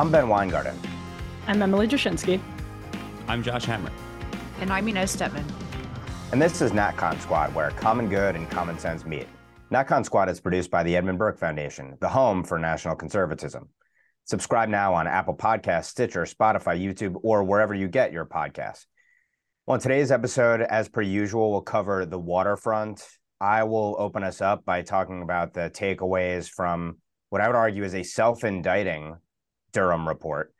I'm Ben Weingarten. I'm Emily Jashinsky. I'm Josh Hammer. And I'm Inez Stepman. And this is NatCon Squad, where common good and common sense meet. NatCon Squad is produced by the Edmund Burke Foundation, the home for national conservatism. Subscribe now on Apple Podcasts, Stitcher, Spotify, YouTube, or wherever you get your podcasts. Well, in today's episode, as per usual, we'll cover the waterfront. I will open us up by talking about the takeaways from what I would argue is a self indicting Durham report.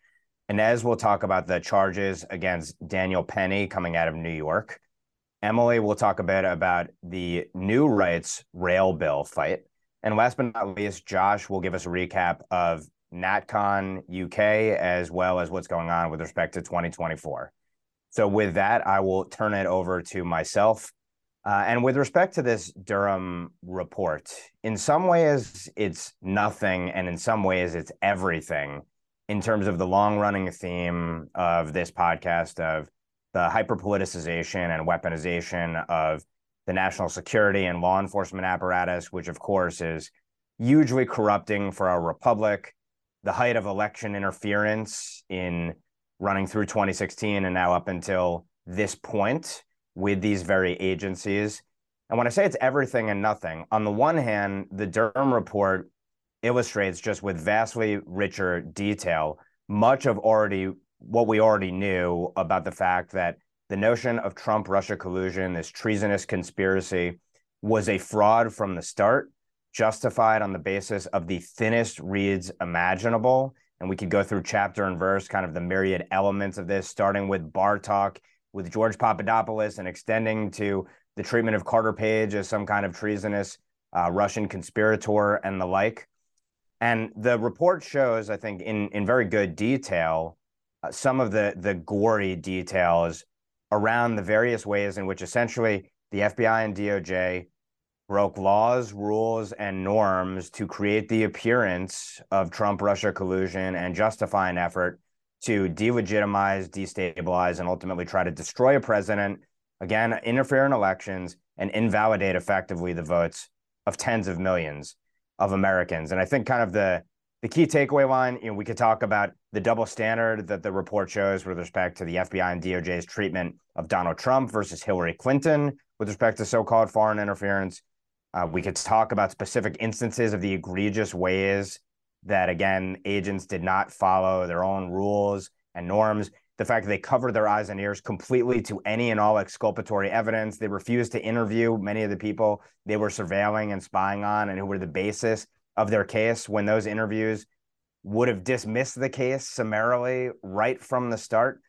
Inez will talk about the charges against Daniel Penny coming out of New York. Emily will talk a bit about the new rights rail bill fight. And last but not least, Josh will give us a recap of NatCon UK as well as what's going on with respect to 2024. So, with that, I will turn it over to myself. Uh, and with respect to this Durham report, in some ways it's nothing, and in some ways it's everything in terms of the long running theme of this podcast of the hyper politicization and weaponization of the national security and law enforcement apparatus, which of course is hugely corrupting for our republic, the height of election interference in running through 2016 and now up until this point with these very agencies. And when I say it's everything and nothing, on the one hand, the Durham report illustrates just with vastly richer detail much of already what we already knew about the fact that the notion of Trump Russia collusion, this treasonous conspiracy, was a fraud from the start, justified on the basis of the thinnest reeds imaginable. And we could go through chapter and verse, kind of the myriad elements of this, starting with bar talk with George Papadopoulos and extending to the treatment of Carter Page as some kind of treasonous uh, Russian conspirator and the like. And the report shows, I think, in in very good detail, uh, some of the the gory details around the various ways in which essentially the FBI and DOJ broke laws, rules, and norms to create the appearance of Trump Russia collusion and justify an effort to delegitimize, destabilize, and ultimately try to destroy a president, again, interfere in elections, and invalidate effectively the votes of tens of millions of Americans. And I think kind of the the key takeaway line, you know, we could talk about the double standard that the report shows with respect to the FBI and DOJ's treatment of Donald Trump versus Hillary Clinton with respect to so-called foreign interference. Uh, we could talk about specific instances of the egregious ways that, again, agents did not follow their own rules and norms. The fact that they covered their eyes and ears completely to any and all exculpatory evidence. They refused to interview many of the people they were surveilling and spying on and who were the basis of their case when those interviews would have dismissed the case summarily right from the start.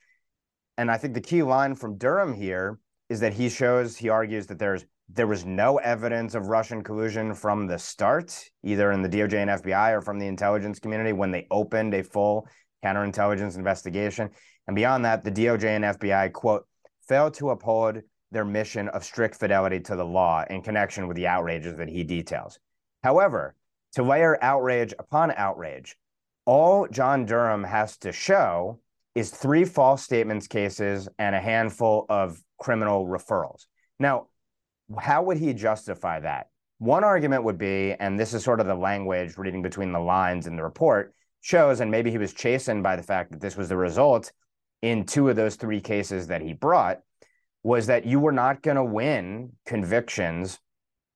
And I think the key line from Durham here is that he shows, he argues that there's there was no evidence of Russian collusion from the start, either in the DOJ and FBI or from the intelligence community when they opened a full counterintelligence investigation. And beyond that, the DOJ and FBI, quote, failed to uphold their mission of strict fidelity to the law in connection with the outrages that he details. However, to layer outrage upon outrage. All John Durham has to show is three false statements cases and a handful of criminal referrals. Now, how would he justify that? One argument would be, and this is sort of the language reading between the lines in the report, shows, and maybe he was chastened by the fact that this was the result in two of those three cases that he brought, was that you were not going to win convictions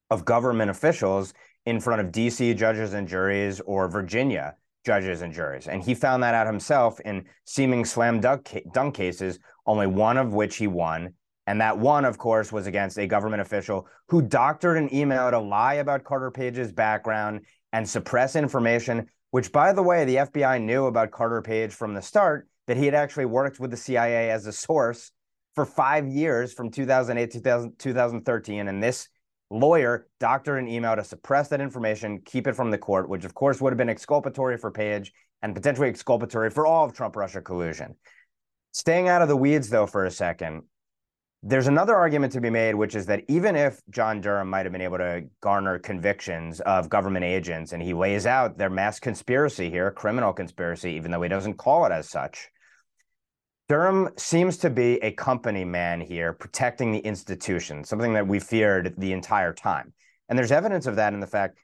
of government officials in front of DC judges and juries or Virginia judges and juries. And he found that out himself in seeming slam dunk, cases, only one of which he won. And that one, of course, was against a government official who doctored an email to lie about Carter Page's background and suppress information, which, by the way, the FBI knew about Carter Page from the start, that he had actually worked with the CIA as a source for five years from 2008 to 2000, 2013. And this lawyer doctored an email to suppress that information, keep it from the court, which of course would have been exculpatory for Page and potentially exculpatory for all of Trump Russia collusion. Staying out of the weeds, though, for a second, there's another argument to be made, which is that even if John Durham might have been able to garner convictions of government agents and he lays out their mass conspiracy here, criminal conspiracy, even though he doesn't call it as such, Durham seems to be a company man here, protecting the institution, something that we feared the entire time. And there's evidence of that in the fact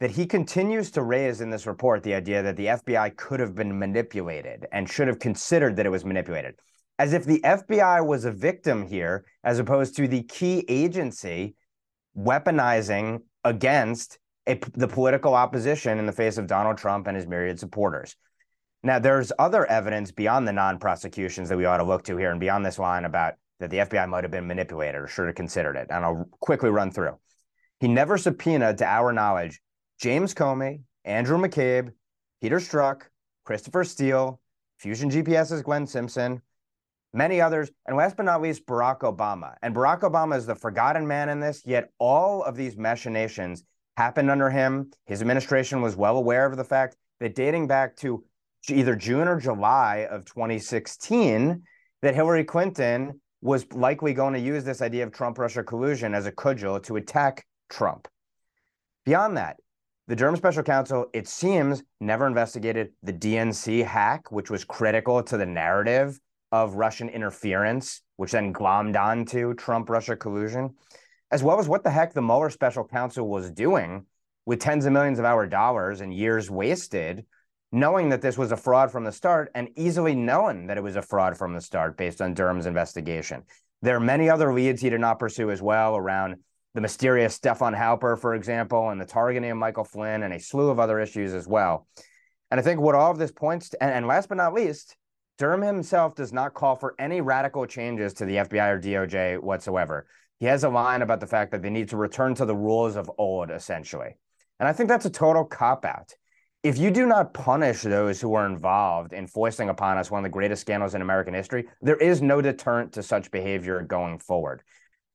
that he continues to raise in this report the idea that the FBI could have been manipulated and should have considered that it was manipulated, as if the FBI was a victim here, as opposed to the key agency weaponizing against a, the political opposition in the face of Donald Trump and his myriad supporters. Now, there's other evidence beyond the non prosecutions that we ought to look to here and beyond this line about that the FBI might have been manipulated or should have considered it. And I'll quickly run through. He never subpoenaed, to our knowledge, James Comey, Andrew McCabe, Peter Strzok, Christopher Steele, Fusion GPS's Glenn Simpson, many others, and last but not least, Barack Obama. And Barack Obama is the forgotten man in this, yet all of these machinations happened under him. His administration was well aware of the fact that dating back to either June or July of 2016, that Hillary Clinton was likely going to use this idea of Trump Russia collusion as a cudgel to attack Trump. Beyond that, the Durham Special Counsel, it seems, never investigated the DNC hack, which was critical to the narrative of Russian interference, which then glommed onto Trump Russia collusion, as well as what the heck the Mueller Special Counsel was doing with tens of millions of our dollars and years wasted, knowing that this was a fraud from the start and easily knowing that it was a fraud from the start based on Durham's investigation. There are many other leads he did not pursue as well around the mysterious Stefan Halper, for example, and the targeting of Michael Flynn, and a slew of other issues as well. And I think what all of this points to, and, and last but not least, Durham himself does not call for any radical changes to the FBI or DOJ whatsoever. He has a line about the fact that they need to return to the rules of old, essentially. And I think that's a total cop out. If you do not punish those who are involved in foisting upon us one of the greatest scandals in American history, there is no deterrent to such behavior going forward.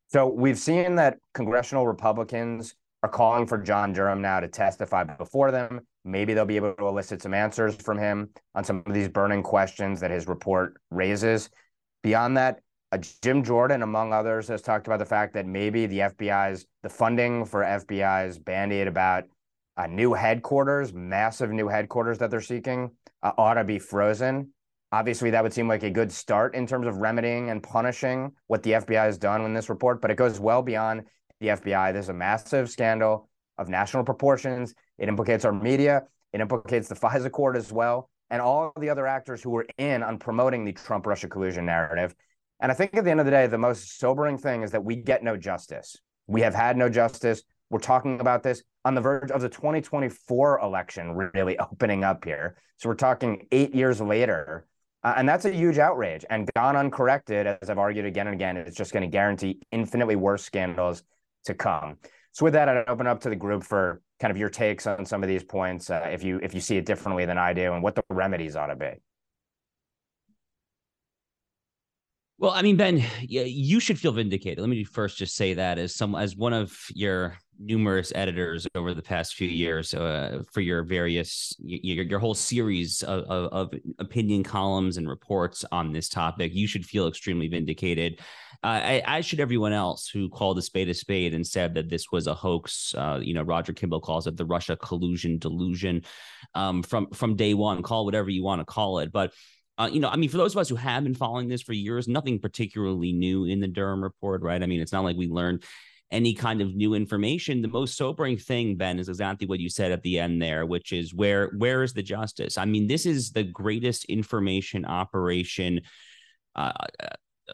So we've seen that congressional Republicans are calling for John Durham now to testify before them. Maybe they'll be able to elicit some answers from him on some of these burning questions that his report raises. Beyond that, uh, Jim Jordan, among others, has talked about the fact that maybe the FBI's, the funding for FBI's band-aid about a new headquarters, massive new headquarters that they're seeking, uh, ought to be frozen. Obviously, that would seem like a good start in terms of remedying and punishing what the FBI has done in this report, but it goes well beyond the FBI. This is a massive scandal of national proportions. It implicates our media, it implicates the FISA court as well, and all the other actors who were in on promoting the Trump Russia collusion narrative. And I think at the end of the day, the most sobering thing is that we get no justice. We have had no justice. We're talking about this on the verge of the 2024 election really opening up here. So we're talking eight years later uh, and that's a huge outrage. And gone uncorrected, as I've argued again and again, it's just going to guarantee infinitely worse scandals to come. So with that, I'd open up to the group for kind of your takes on some of these points, uh, if you if you see it differently than I do, and what the remedies ought to be. Well, I mean, Ben, you should feel vindicated. Let me first just say that as some as one of your numerous editors over the past few years uh, for your various your, your whole series of, of, of, opinion columns and reports on this topic. You should feel extremely vindicated. Uh, should everyone else who called a spade a spade and said that this was a hoax. Uh, you know, Roger Kimball calls it the Russia collusion delusion um, from from day one. Call whatever you want to call it, but uh, you know, I mean, for those of us who have been following this for years, nothing particularly new in the Durham report, right? I mean, it's not like we learned any kind of new information. The most sobering thing, Ben, is exactly what you said at the end there, which is where where is the justice? I mean, this is the greatest information operation. Uh,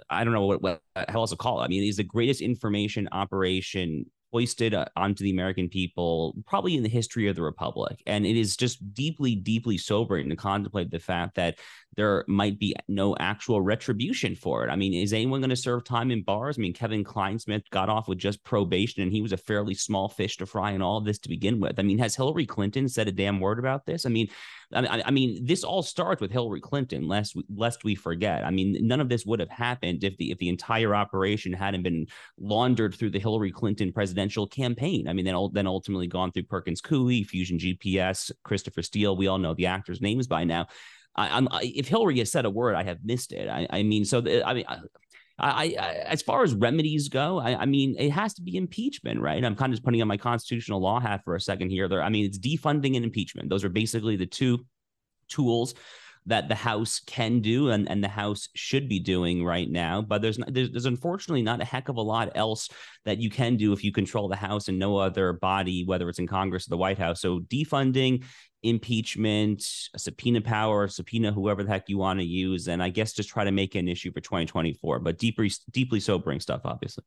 I don't know what, what how else to call it. I mean, it's the greatest information operation hoisted uh, onto the American people, probably in the history of the Republic. And it is just deeply, deeply sobering to contemplate the fact that there might be no actual retribution for it. I mean, is anyone going to serve time in bars? I mean, Kevin Clinesmith got off with just probation and he was a fairly small fish to fry in all of this to begin with. I mean, has Hillary Clinton said a damn word about this? I mean, I, I mean, this all starts with Hillary Clinton, lest lest we forget. I mean, none of this would have happened if the if the entire operation hadn't been laundered through the Hillary Clinton presidential campaign. I mean, then then ultimately gone through Perkins Coie, Fusion GPS, Christopher Steele. We all know the actors' names by now. I, am if Hillary has said a word, I have missed it. I, I mean, so the, I mean. I, I, as far as remedies go, I, I, mean, it has to be impeachment, right? I'm kind of just putting on my constitutional law hat for a second here. There, I mean, it's defunding and impeachment. Those are basically the two tools that the House can do and, and the House should be doing right now. But there's, not, there's there's unfortunately not a heck of a lot else that you can do if you control the House and no other body, whether it's in Congress or the White House. So defunding, impeachment, subpoena power, subpoena whoever the heck you want to use, and I guess just try to make an issue for 2024. But deeply deeply sobering stuff, obviously.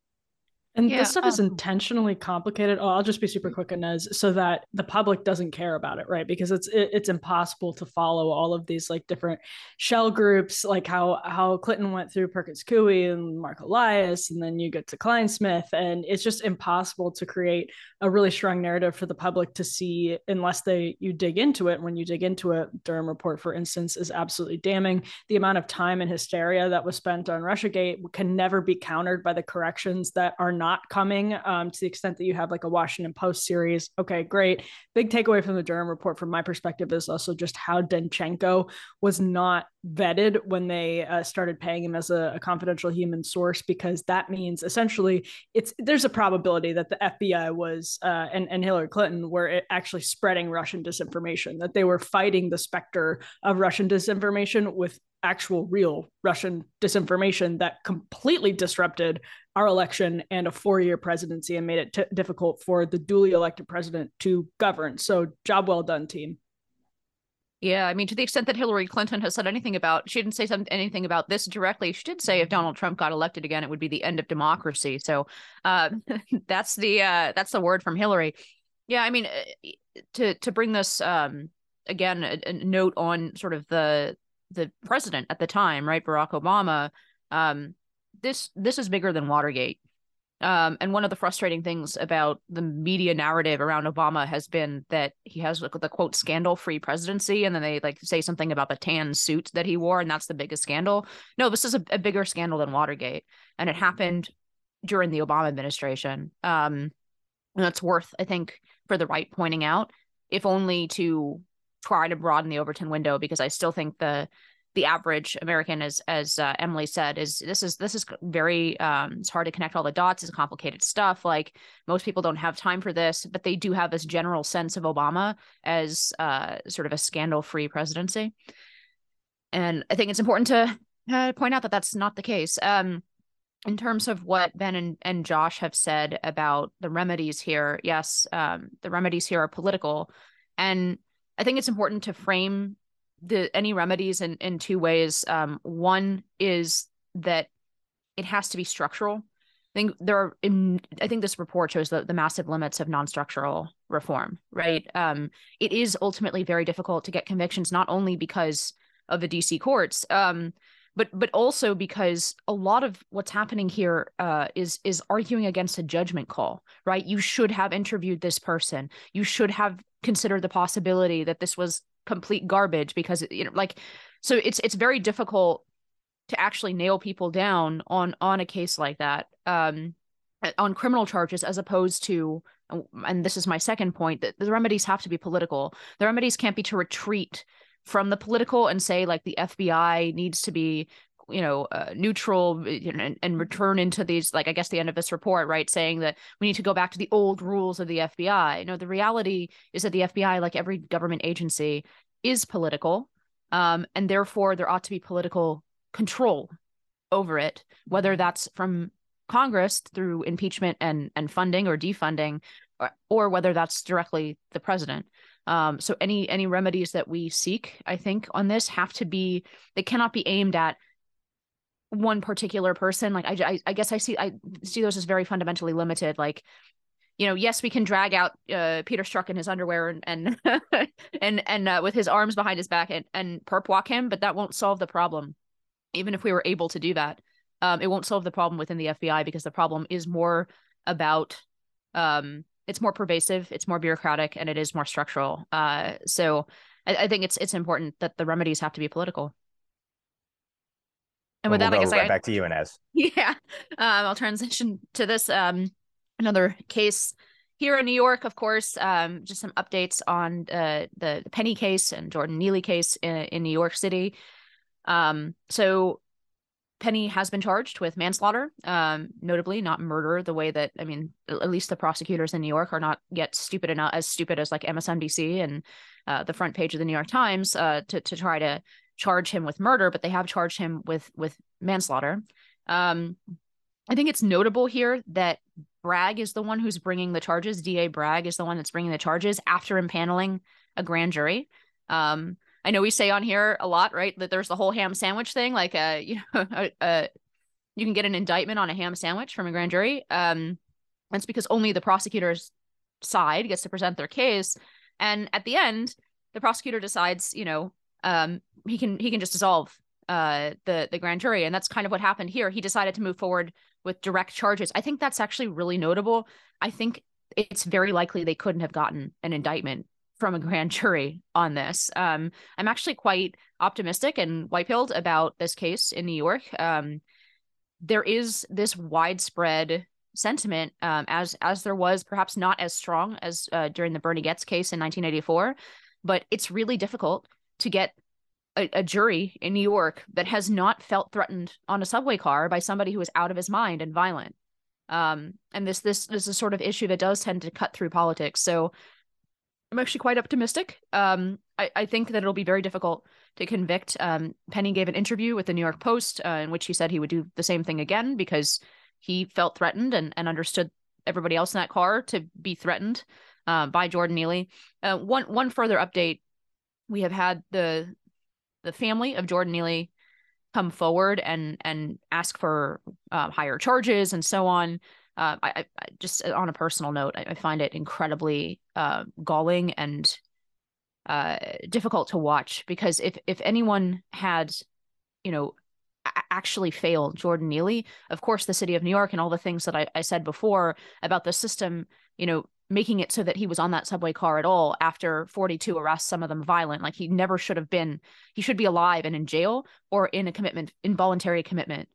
And yeah, this stuff um, is intentionally complicated. Oh, I'll just be super quick, Inez, so that the public doesn't care about it, right? Because it's it, it's impossible to follow all of these like different shell groups, like how how Clinton went through Perkins Coie and Mark Elias, and then you get to Clinesmith, and it's just impossible to create a really strong narrative for the public to see unless they you dig into it. When you dig into it, Durham report, for instance, is absolutely damning. The amount of time and hysteria that was spent on RussiaGate can never be countered by the corrections that are not not coming um, to the extent that you have like a Washington Post series. Okay, great. Big takeaway from the Durham report, from my perspective, is also just how Danchenko was not vetted when they uh, started paying him as a, a, confidential human source, because that means essentially it's there's a probability that the FBI was uh, and and Hillary Clinton were actually spreading Russian disinformation, that they were fighting the specter of Russian disinformation with actual real Russian disinformation that completely disrupted our election and a four year presidency and made it t- difficult for the duly elected president to govern. So, job well done, team. Yeah, I mean, to the extent that Hillary Clinton has said anything about, she didn't say something anything about this directly. She did say if Donald Trump got elected again, it would be the end of democracy. So, uh, that's the uh, that's the word from Hillary. Yeah, I mean, uh, to to bring this um, again, a, a note on sort of the the president at the time, right, Barack Obama, um, this this is bigger than Watergate. Um, and one of the frustrating things about the media narrative around Obama has been that he has like, the quote scandal free presidency, and then they like say something about the tan suit that he wore, and that's the biggest scandal. No, this is a, a bigger scandal than Watergate, and it happened during the Obama administration. Um, and that's worth, I think, for the right pointing out, if only to try to broaden the Overton window because I still think the the average American, as as uh, Emily said, is this is this is very um, it's hard to connect all the dots. It's complicated stuff. Like most people don't have time for this, but they do have this general sense of Obama as uh, sort of a scandal free presidency. And I think it's important to uh, point out that that's not the case. Um, in terms of what Ben and, and Josh have said about the remedies here, yes, um, the remedies here are political, and I think it's important to frame the any remedies in in two ways. Um, one is that it has to be structural. I think there are. In, I think this report shows the, the massive limits of non-structural reform. Right. Um, it is ultimately very difficult to get convictions, not only because of the DC courts, um, but but also because a lot of what's happening here uh, is is arguing against a judgment call, right? You should have interviewed this person. You should have considered the possibility that this was complete garbage because you know, like, so it's it's very difficult to actually nail people down on on a case like that, um, on criminal charges as opposed to and this is my second point that the remedies have to be political. The remedies can't be to retreat from the political and say like the FBI needs to be you know uh, neutral and, and return into these like i guess the end of this report right saying that we need to go back to the old rules of the fbi no the reality is that the fbi like every government agency is political um, and therefore there ought to be political control over it whether that's from congress through impeachment and and funding or defunding or, or whether that's directly the president. Um, so any any remedies that we seek, I think, on this have to be they cannot be aimed at one particular person. Like I, I, I guess I see I see those as very fundamentally limited. Like you know, yes, we can drag out uh, Peter Strzok in his underwear and and and, and uh, with his arms behind his back and and perp walk him, but that won't solve the problem. Even if we were able to do that, um, it won't solve the problem within the FBI because the problem is more about um, it's more pervasive, it's more bureaucratic, and it is more structural. Uh, so I, I, think it's it's important that the remedies have to be political. And with we'll that, I guess right I, back to you, Inez. Yeah, um, I'll transition to this um, another case here in New York. Of course, um, just some updates on uh, the the Penny case and Jordan Neely case in, in New York City. Um, so Penny has been charged with manslaughter, um, notably not murder. The way that I mean, at least the prosecutors in New York are not yet stupid enough, as stupid as like MSNBC and uh, the front page of the New York Times, uh, to to try to charge him with murder, but they have charged him with with manslaughter. Um, I think it's notable here that Bragg is the one who's bringing the charges. DA Bragg is the one that's bringing the charges after impaneling a grand jury. Um, I know we say on here a lot, right, that there's the whole ham sandwich thing. Like, uh, you know, uh, uh, you can get an indictment on a ham sandwich from a grand jury. Um, that's because only the prosecutor's side gets to present their case, and at the end, the prosecutor decides, you know, um, he can he can just dissolve uh the the grand jury, and that's kind of what happened here. He decided to move forward with direct charges. I think that's actually really notable. I think it's very likely they couldn't have gotten an indictment from a grand jury on this. Um, I'm actually quite optimistic and white-pilled about this case in New York. Um, there is this widespread sentiment, um, as as there was, perhaps not as strong as uh, during the Bernie Goetz case in 1984, but it's really difficult to get a, a, jury in New York that has not felt threatened on a subway car by somebody who is out of his mind and violent. Um, and this this this is a sort of issue that does tend to cut through politics. So I'm actually quite optimistic. Um, I, I think that it'll be very difficult to convict. Um, Penny gave an interview with the New York Post uh, in which he said he would do the same thing again because he felt threatened and, and understood everybody else in that car to be threatened uh, by Jordan Neely. Uh, one one further update: we have had the the family of Jordan Neely come forward and and ask for uh, higher charges and so on. Uh, I, I, just uh, on a personal note, I, I find it incredibly uh, galling and uh, difficult to watch because if if anyone had, you know, actually failed Jordan Neely, of course, the city of New York and all the things that I, I said before about the system, you know, making it so that he was on that subway car at all after 42 arrests, some of them violent. Like he never should have been, he should be alive and in jail or in a commitment, involuntary commitment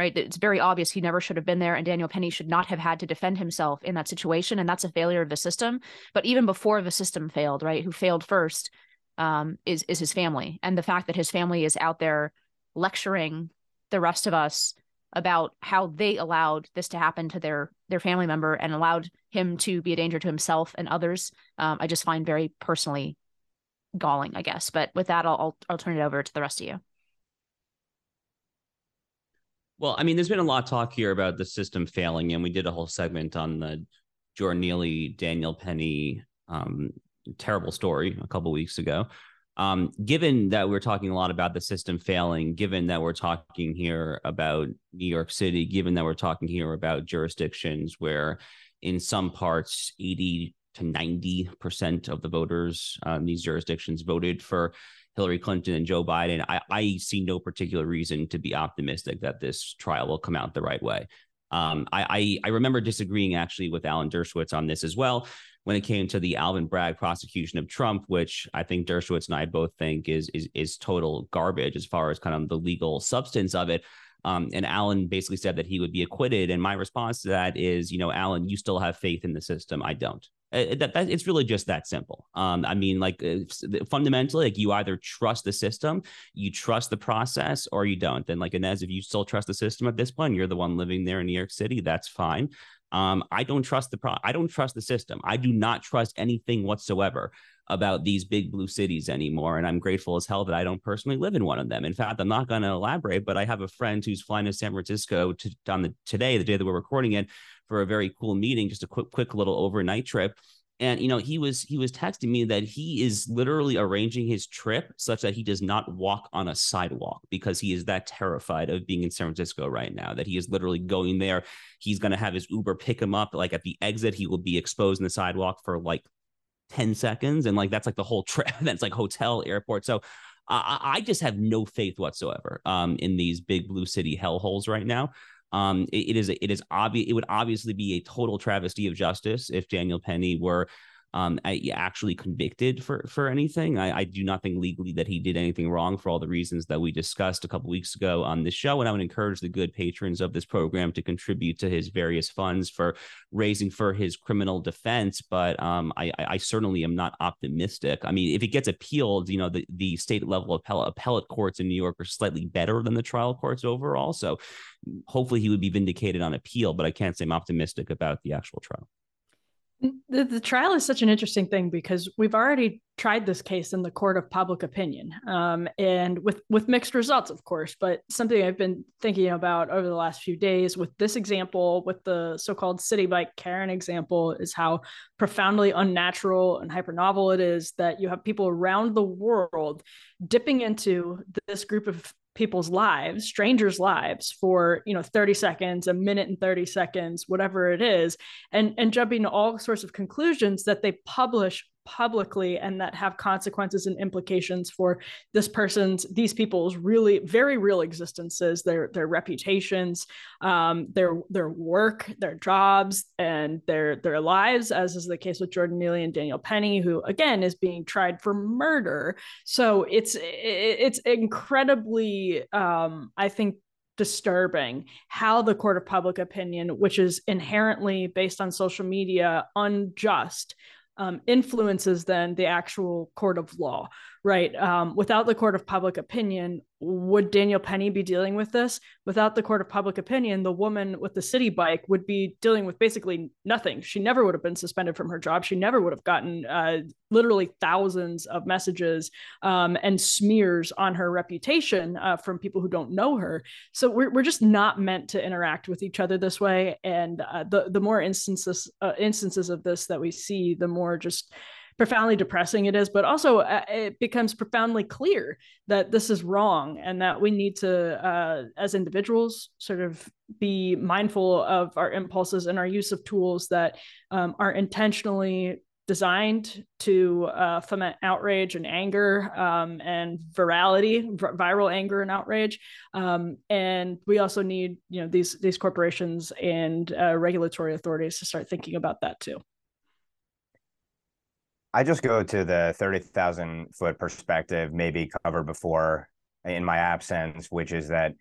right? It's very obvious he never should have been there, and Daniel Penny should not have had to defend himself in that situation, and that's a failure of the system. But even before the system failed, right? Who failed first um, is is his family, and the fact that his family is out there lecturing the rest of us about how they allowed this to happen to their their family member and allowed him to be a danger to himself and others. Um, I just find very personally galling, I guess. But with that, I'll, I'll I'll turn it over to the rest of you. Well, I mean, there's been a lot of talk here about the system failing, and we did a whole segment on the Jordan Neely, Daniel Penny um, terrible story a couple weeks ago. Um, given that we're talking a lot about the system failing, given that we're talking here about New York City, given that we're talking here about jurisdictions where, in some parts, 80 to 90% of the voters in these jurisdictions voted for Hillary Clinton and Joe Biden, I, I see no particular reason to be optimistic that this trial will come out the right way. Um, I, I, I remember disagreeing actually with Alan Dershowitz on this as well when it came to the Alvin Bragg prosecution of Trump, which I think Dershowitz and I both think is is is total garbage as far as kind of the legal substance of it. Um, and Alan basically said that he would be acquitted. And my response to that is, you know, Alan, you still have faith in the system. I don't. Uh, that, that, it's really just that simple. Um, I mean, like uh, fundamentally, like you either trust the system, you trust the process, or you don't. And like Inez, if you still trust the system at this point, you're the one living there in New York City. That's fine. Um, I don't trust the pro. I don't trust the system. I do not trust anything whatsoever about these big blue cities anymore. And I'm grateful as hell that I don't personally live in one of them. In fact, I'm not going to elaborate, but I have a friend who's flying to San Francisco to, on the today, the day that we're recording it, for a very cool meeting, just a quick, quick little overnight trip. And you know, he was he was texting me that he is literally arranging his trip such that he does not walk on a sidewalk because he is that terrified of being in San Francisco right now. That he is literally going there. He's going to have his Uber pick him up. Like at the exit, he will be exposed in the sidewalk for like 10 seconds and like that's like the whole trip that's like hotel airport so I, I just have no faith whatsoever um, in these big blue city hellholes right now um, it, it is it is obvious it would obviously be a total travesty of justice if Daniel Penny were um, actually convicted for for anything. I, I, do not think legally that he did anything wrong for all the reasons that we discussed a couple weeks ago on this show. And I would encourage the good patrons of this program to contribute to his various funds for raising for his criminal defense. But um, I, I, certainly am not optimistic. I mean, if it gets appealed, you know, the, the state level appellate, appellate courts in New York are slightly better than the trial courts overall. So hopefully he would be vindicated on appeal. But I can't say I'm optimistic about the actual trial. The, the, trial is such an interesting thing because we've already tried this case in the court of public opinion, um, and with with mixed results, of course. But something I've been thinking about over the last few days with this example, with the so-called Citi Bike Karen example, is how profoundly unnatural and hyper novel it is that you have people around the world dipping into this group of people's lives strangers lives for you know 30 seconds a minute and 30 seconds whatever it is and and jumping to all sorts of conclusions that they publish publicly and that have consequences and implications for this person's these people's really very real existences their their reputations um, their their work their jobs and their their lives as is the case with jordan neely and daniel penny who again is being tried for murder. So it's it's incredibly um, i think disturbing how the court of public opinion which is inherently based on social media unjust um, influences then the actual court of law right? Um, without the court of public opinion, would Daniel Penny be dealing with this? Without the court of public opinion, the woman with the Citi Bike would be dealing with basically nothing. She never would have been suspended from her job. She never would have gotten uh, literally thousands of messages um, and smears on her reputation uh, from people who don't know her. So we're, we're just not meant to interact with each other this way. And uh, the the more instances uh, instances of this that we see, the more just profoundly depressing it is, but also uh, it becomes profoundly clear that this is wrong and that we need to, uh, as individuals, sort of be mindful of our impulses and our use of tools that um, are intentionally designed to uh, foment outrage and anger um, and virality, v- viral anger and outrage. Um, and we also need, you know, these these corporations and uh, regulatory authorities to start thinking about that too. I just go to the 30,000 foot perspective, maybe covered before in my absence, which is that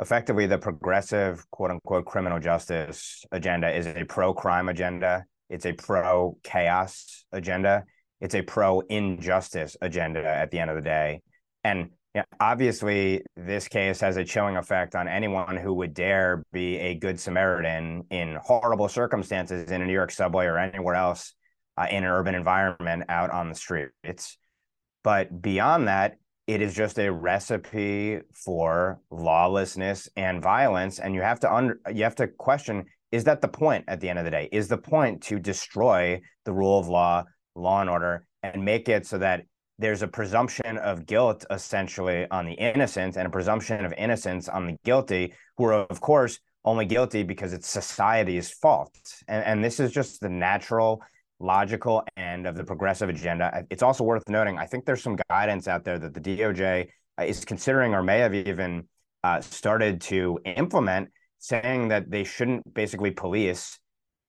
effectively the progressive quote unquote criminal justice agenda is a pro crime agenda. It's a pro chaos agenda. It's a pro injustice agenda at the end of the day. And obviously, this case has a chilling effect on anyone who would dare be a good Samaritan in horrible circumstances in a New York subway or anywhere else uh, in an urban environment out on the streets. But beyond that, it is just a recipe for lawlessness and violence. And you have to under, you have to question: Is that the point? At the end of the day, is the point to destroy the rule of law, law and order, and make it so that there's a presumption of guilt essentially on the innocent and a presumption of innocence on the guilty, who are of course only guilty because it's society's fault. And, and this is just the natural logical end of the progressive agenda. It's also worth noting, I think there's some guidance out there that the DOJ uh, is considering or may have even uh, started to implement, saying that they shouldn't basically police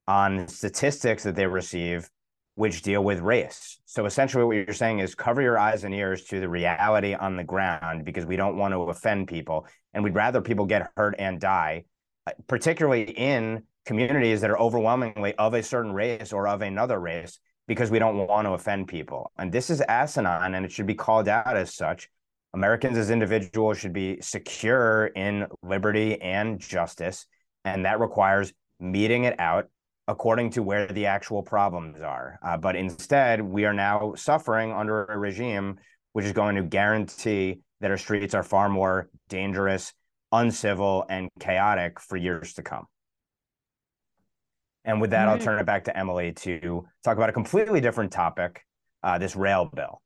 on statistics that they receive which deal with race. So essentially, what you're saying is cover your eyes and ears to the reality on the ground because we don't want to offend people. And we'd rather people get hurt and die, uh, particularly in communities that are overwhelmingly of a certain race or of another race because we don't want to offend people. And this is asinine and it should be called out as such. Americans as individuals should be secure in liberty and justice. And that requires meeting it out according to where the actual problems are. Uh, but instead, we are now suffering under a regime which is going to guarantee that our streets are far more dangerous, uncivil, and chaotic for years to come. And with that, I'll turn it back to Emily to talk about a completely different topic, uh, this rail bill.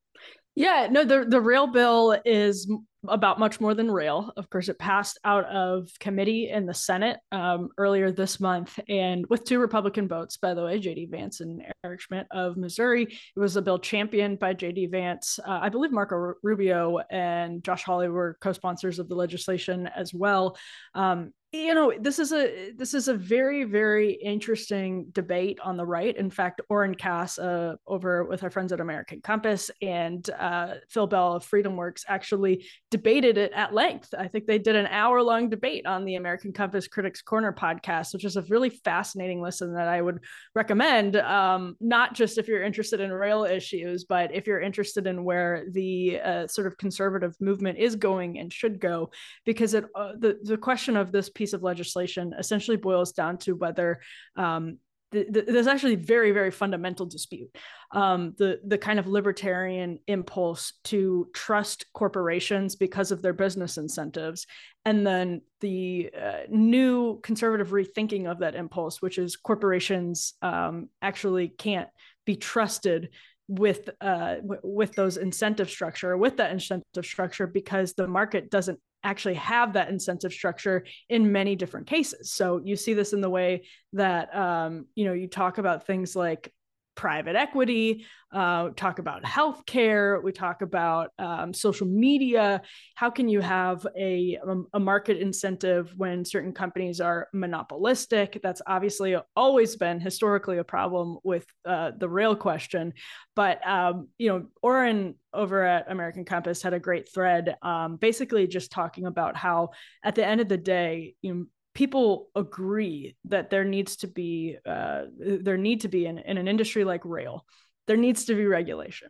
Yeah, no, the the rail bill is about much more than rail. Of course, it passed out of committee in the Senate um, earlier this month, and with two Republican votes, by the way, J.D. Vance and Eric Schmitt of Missouri. It was a bill championed by J.D. Vance. Uh, I believe Marco Rubio and Josh Hawley were co-sponsors of the legislation as well. Um, you know this is a this is a very very interesting debate on the right. In fact Oren Cass uh, over with our friends at american compass and uh, phil bell of freedom works actually debated it at length. I think they did an hour long debate on the american compass critics corner podcast which is a really fascinating listen that i would recommend um, not just if you're interested in rail issues but if you're interested in where the uh, sort of conservative movement is going and should go because it uh, the, the question of this piece of legislation essentially boils down to whether um, th- th- there's actually very very fundamental dispute. Um, the the kind of libertarian impulse to trust corporations because of their business incentives and then the uh, new conservative rethinking of that impulse which is corporations um, actually can't be trusted with uh, w- with those incentive structure with that incentive structure because the market doesn't actually have that incentive structure in many different cases. So you see this in the way that um, you know you talk about things like private equity, uh, talk about healthcare, we talk about um, social media. How can you have a, um, a market incentive when certain companies are monopolistic? That's obviously always been historically a problem with uh, the rail question. But, um, you know, Oren over at American Compass had a great thread, um, basically just talking about how at the end of the day, you know, people agree that there needs to be uh, there need to be in, in an industry like rail there needs to be regulation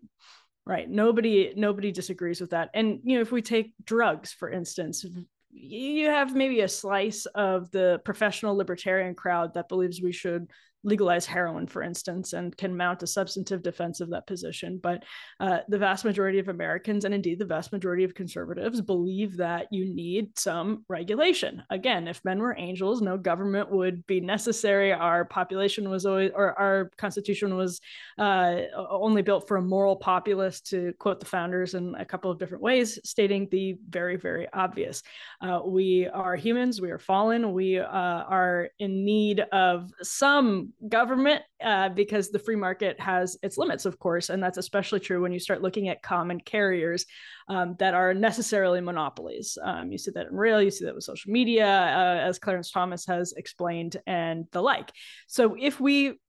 right? Nobody nobody disagrees with that. And you know if we take drugs for instance you have maybe a slice of the professional libertarian crowd that believes we should legalize heroin, for instance, and can mount a substantive defense of that position. But uh, the vast majority of Americans, and indeed the vast majority of conservatives, believe that you need some regulation. Again, if men were angels, no government would be necessary. Our population was always, or our constitution was uh, only built for a moral populace, to quote the founders in a couple of different ways, stating the very, very obvious. Uh, we are humans, we are fallen, we uh, are in need of some government uh, because the free market has its limits, of course. And that's especially true when you start looking at common carriers um, that are necessarily monopolies. Um, you see that in rail, you see that with social media, uh, as Clarence Thomas has explained, and the like. So if we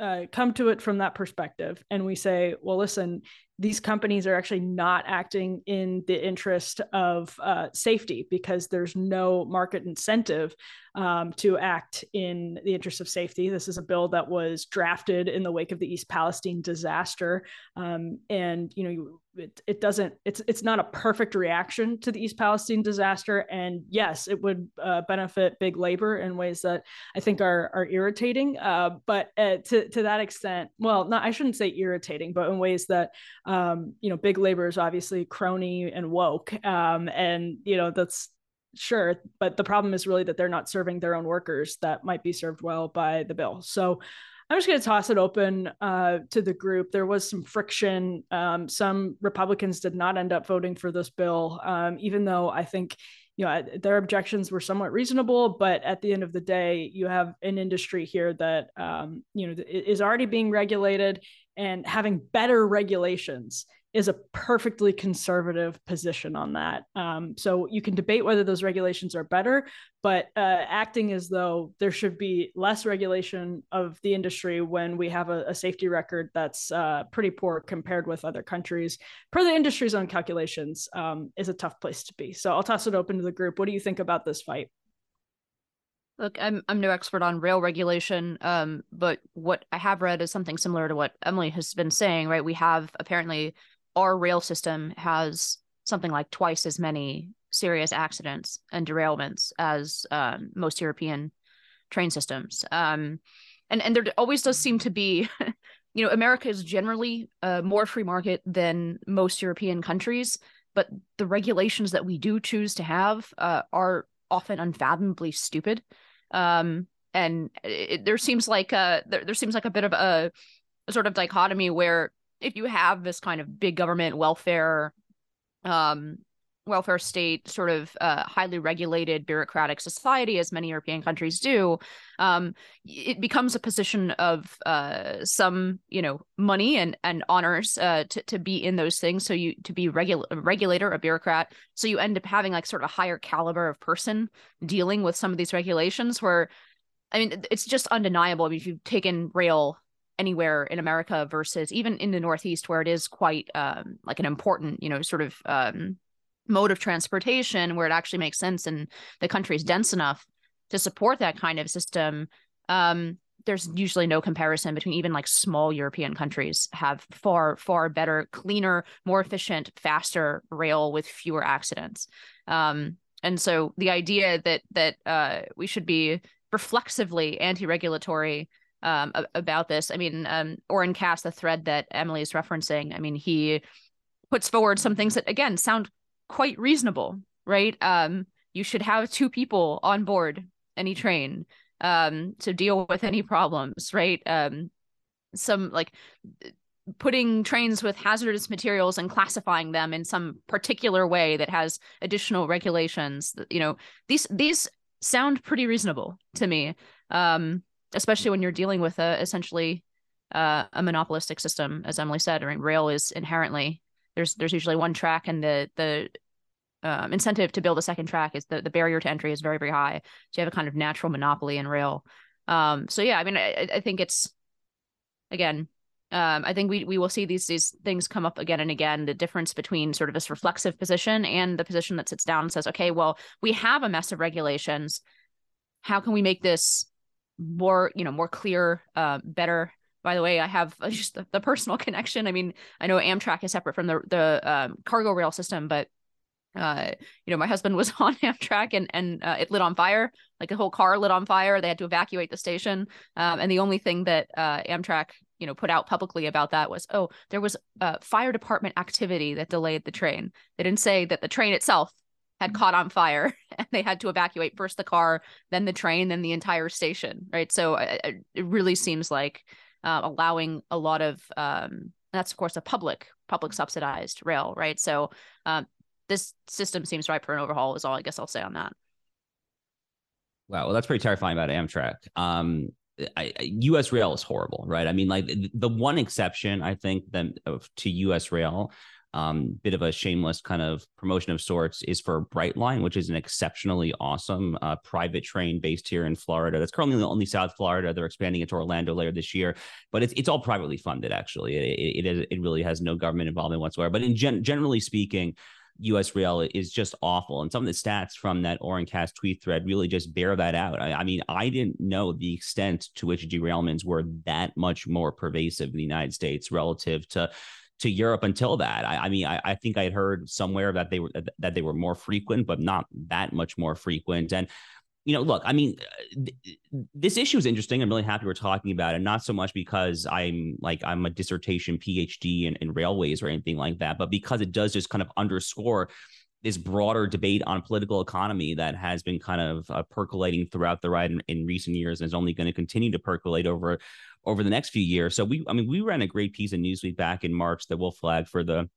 uh, come to it from that perspective and we say, well, listen, these companies are actually not acting in the interest of uh, safety because there's no market incentive um, to act in the interest of safety. This is a bill that was drafted in the wake of the East Palestine disaster, um, and you know it, it doesn't it's it's not a perfect reaction to the East Palestine disaster. And yes, it would uh, benefit big labor in ways that I think are are irritating. Uh, but uh, to to that extent, well, not I shouldn't say irritating, but in ways that um, you know big labor is obviously crony and woke, um, and you know that's sure but the problem is really that they're not serving their own workers that might be served well by the bill. So i'm just going to toss it open uh, to the group. There was some friction um, some republicans did not end up voting for this bill um, even though i think you know their objections were somewhat reasonable but at the end of the day you have an industry here that um, you know is already being regulated and having better regulations is a perfectly conservative position on that. Um, so you can debate whether those regulations are better, but uh, acting as though there should be less regulation of the industry when we have a, a safety record that's uh, pretty poor compared with other countries, per the industry's own calculations, um, is a tough place to be. So I'll toss it open to the group. What do you think about this fight? Look, I'm I'm no expert on rail regulation, um, but what I have read is something similar to what Emily has been saying. Right, we have apparently our rail system has something like twice as many serious accidents and derailments as um, most European train systems. Um, and and there always does seem to be, you know, America is generally a more free market than most European countries, but the regulations that we do choose to have uh, are often unfathomably stupid. Um, and it, there seems like a there, there seems like a bit of a, a sort of dichotomy where if you have this kind of big government welfare um welfare state sort of uh, highly regulated bureaucratic society as many european countries do um, it becomes a position of uh, some you know money and and honors uh, to, to be in those things. So you to be regul- a regulator a bureaucrat so you end up having like sort of a higher caliber of person dealing with some of these regulations where i mean it's just undeniable. I mean, if you've taken rail anywhere in America versus even in the Northeast where it is quite um, like an important, you know, sort of um, mode of transportation where it actually makes sense and the country is dense enough to support that kind of system. Um, there's usually no comparison between even like small European countries have far, far better, cleaner, more efficient, faster rail with fewer accidents. Um, and so the idea that that uh, we should be reflexively anti-regulatory um, about this. I mean, um, Oren Cass, the thread that Emily is referencing, I mean, he puts forward some things that again sound quite reasonable, right? Um, you should have two people on board any train um, to deal with any problems, right? Um, some like putting trains with hazardous materials and classifying them in some particular way that has additional regulations. You know, these these sound pretty reasonable to me. Um, especially when you're dealing with a essentially uh, a monopolistic system, as Emily said. I mean, rail is inherently there's there's usually one track, and the the um, incentive to build a second track is the the barrier to entry is very very high. So you have a kind of natural monopoly in rail. Um, so yeah, I mean, I, I think it's again. Um, I think we we will see these these things come up again and again. The difference between sort of this reflexive position and the position that sits down and says, "Okay, well, we have a mess of regulations. How can we make this more you know more clear uh, better by the way i have just the, the, personal connection. I mean i know amtrak is separate from the the um, cargo rail system but uh you know my husband was on amtrak and and uh, it lit on fire. Like the whole car lit on fire. They had to evacuate the station. Um, and the only thing that uh, amtrak you know put out publicly about that was oh there was uh, fire department activity that delayed the train. They didn't say that the train itself had caught on fire and they had to evacuate first the car, then the train, then the entire station. Right. So uh, uh, it really seems like uh, allowing a lot of, um, that's of course a public, public subsidized rail. Right. So um, this system seems ripe for an overhaul, is all I guess I'll say on that. Wow. Well, that's pretty terrifying about Amtrak. Um, I, U.S. rail is horrible, right? I mean, like the one exception I think that to U.S. rail um, bit of a shameless kind of promotion of sorts is for Brightline, which is an exceptionally awesome uh, private train based here in Florida. That's currently only South Florida. They're expanding it to Orlando later this year, but it's it's all privately funded. Actually, it it, really has no government involvement whatsoever. But in gen- generally speaking. US rail is just awful. And some of the stats from that Oren Cass tweet thread really just bear that out. I, I, mean, I didn't know the extent to which derailments were that much more pervasive in the United States relative to to Europe until that. I, I mean, I, I, think I had heard somewhere that they were that they were more frequent, but not that much more frequent. And you know, look, I mean, th- this issue is interesting. I'm really happy we're talking about it, not so much because I'm like I'm a dissertation PhD in, in railways or anything like that, but because it does just kind of underscore this broader debate on political economy that has been kind of uh, percolating throughout the ride in, in recent years and is only going to continue to percolate over over the next few years. So we, I mean, we ran a great piece in Newsweek back in March that we'll flag for the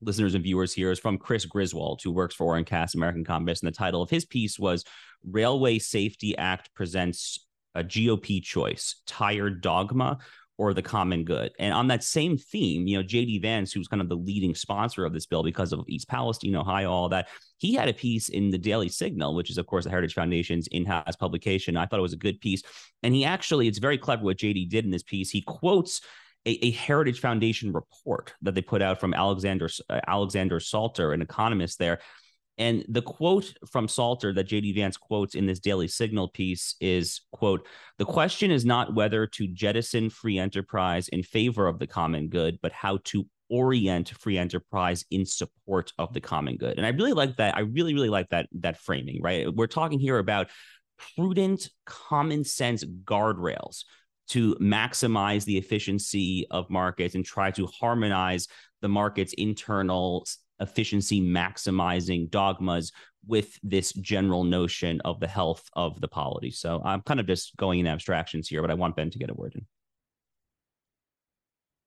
listeners and viewers here is from Chris Griswold, who works for Oren Cass American Compass. And the title of his piece was Railway Safety Act Presents a GOP Choice Tired Dogma or the common good. And on that same theme, you know, JD Vance, who's kind of the leading sponsor of this bill because of East Palestine, Ohio, all that, he had a piece in the Daily Signal, which is, of course, the Heritage Foundation's in house publication. I thought it was a good piece. And he actually, it's very clever what JD did in this piece. He quotes a, a, Heritage Foundation report that they put out from Alexander uh, Alexander Salter, an economist there, and the quote from Salter that JD Vance quotes in this Daily Signal piece is, quote, the question is not whether to jettison free enterprise in favor of the common good, but how to orient free enterprise in support of the common good. And I really like that. I really, really like that, that framing, right? We're talking here about prudent, common sense guardrails to maximize the efficiency of markets and try to harmonize the market's internal efficiency maximizing dogmas with this general notion of the health of the polity. So I'm kind of just going in abstractions here, but I want Ben to get a word in.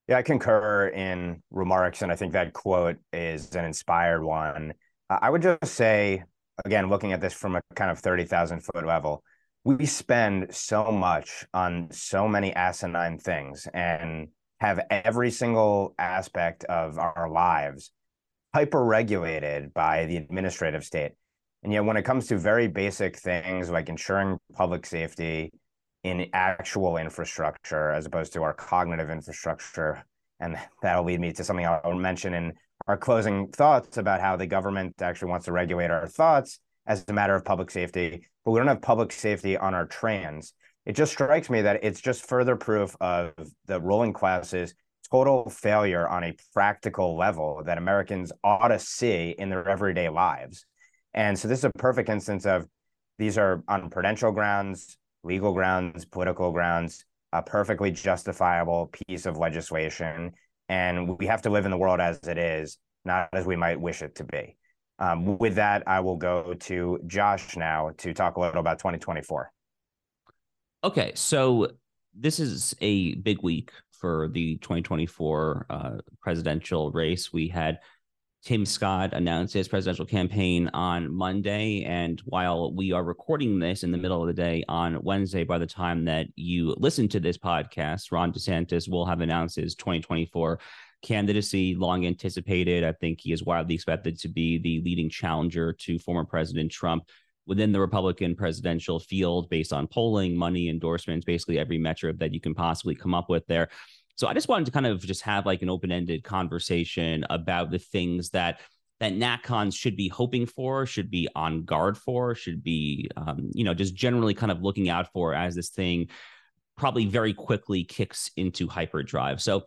Yeah, I concur in remarks, and I think that quote is an inspired one. I would just say, again, looking at this from a kind of 30,000 foot level, we spend so much on so many asinine things and have every single aspect of our lives hyper regulated by the administrative state. And yet, when it comes to very basic things like ensuring public safety in actual infrastructure as opposed to our cognitive infrastructure, and that'll lead me to something I'll mention in our closing thoughts about how the government actually wants to regulate our thoughts as a matter of public safety, but we don't have public safety on our trans. It just strikes me that it's just further proof of the ruling classes total failure on a practical level that Americans ought to see in their everyday lives. And so this is a perfect instance of these are on prudential grounds, legal grounds, political grounds. a perfectly justifiable piece of legislation. And we have to live in the world as it is, not as we might wish it to be. Um, with that, I will go to Josh now to talk a little about 2024. Okay, so this is a big week for the 2024 uh, presidential race. We had Tim Scott announced his presidential campaign on Monday. And while we are recording this in the middle of the day on Wednesday, by the time that you listen to this podcast, Ron DeSantis will have announced his 2024 candidacy, long anticipated. I think he is widely expected to be the leading challenger to former President Trump within the Republican presidential field based on polling, money, endorsements, basically every metric that you can possibly come up with there. So I just wanted to kind of just have like an open-ended conversation about the things that that NatCons should be hoping for, should be on guard for, should be um, you know just generally kind of looking out for as this thing probably very quickly kicks into hyperdrive. So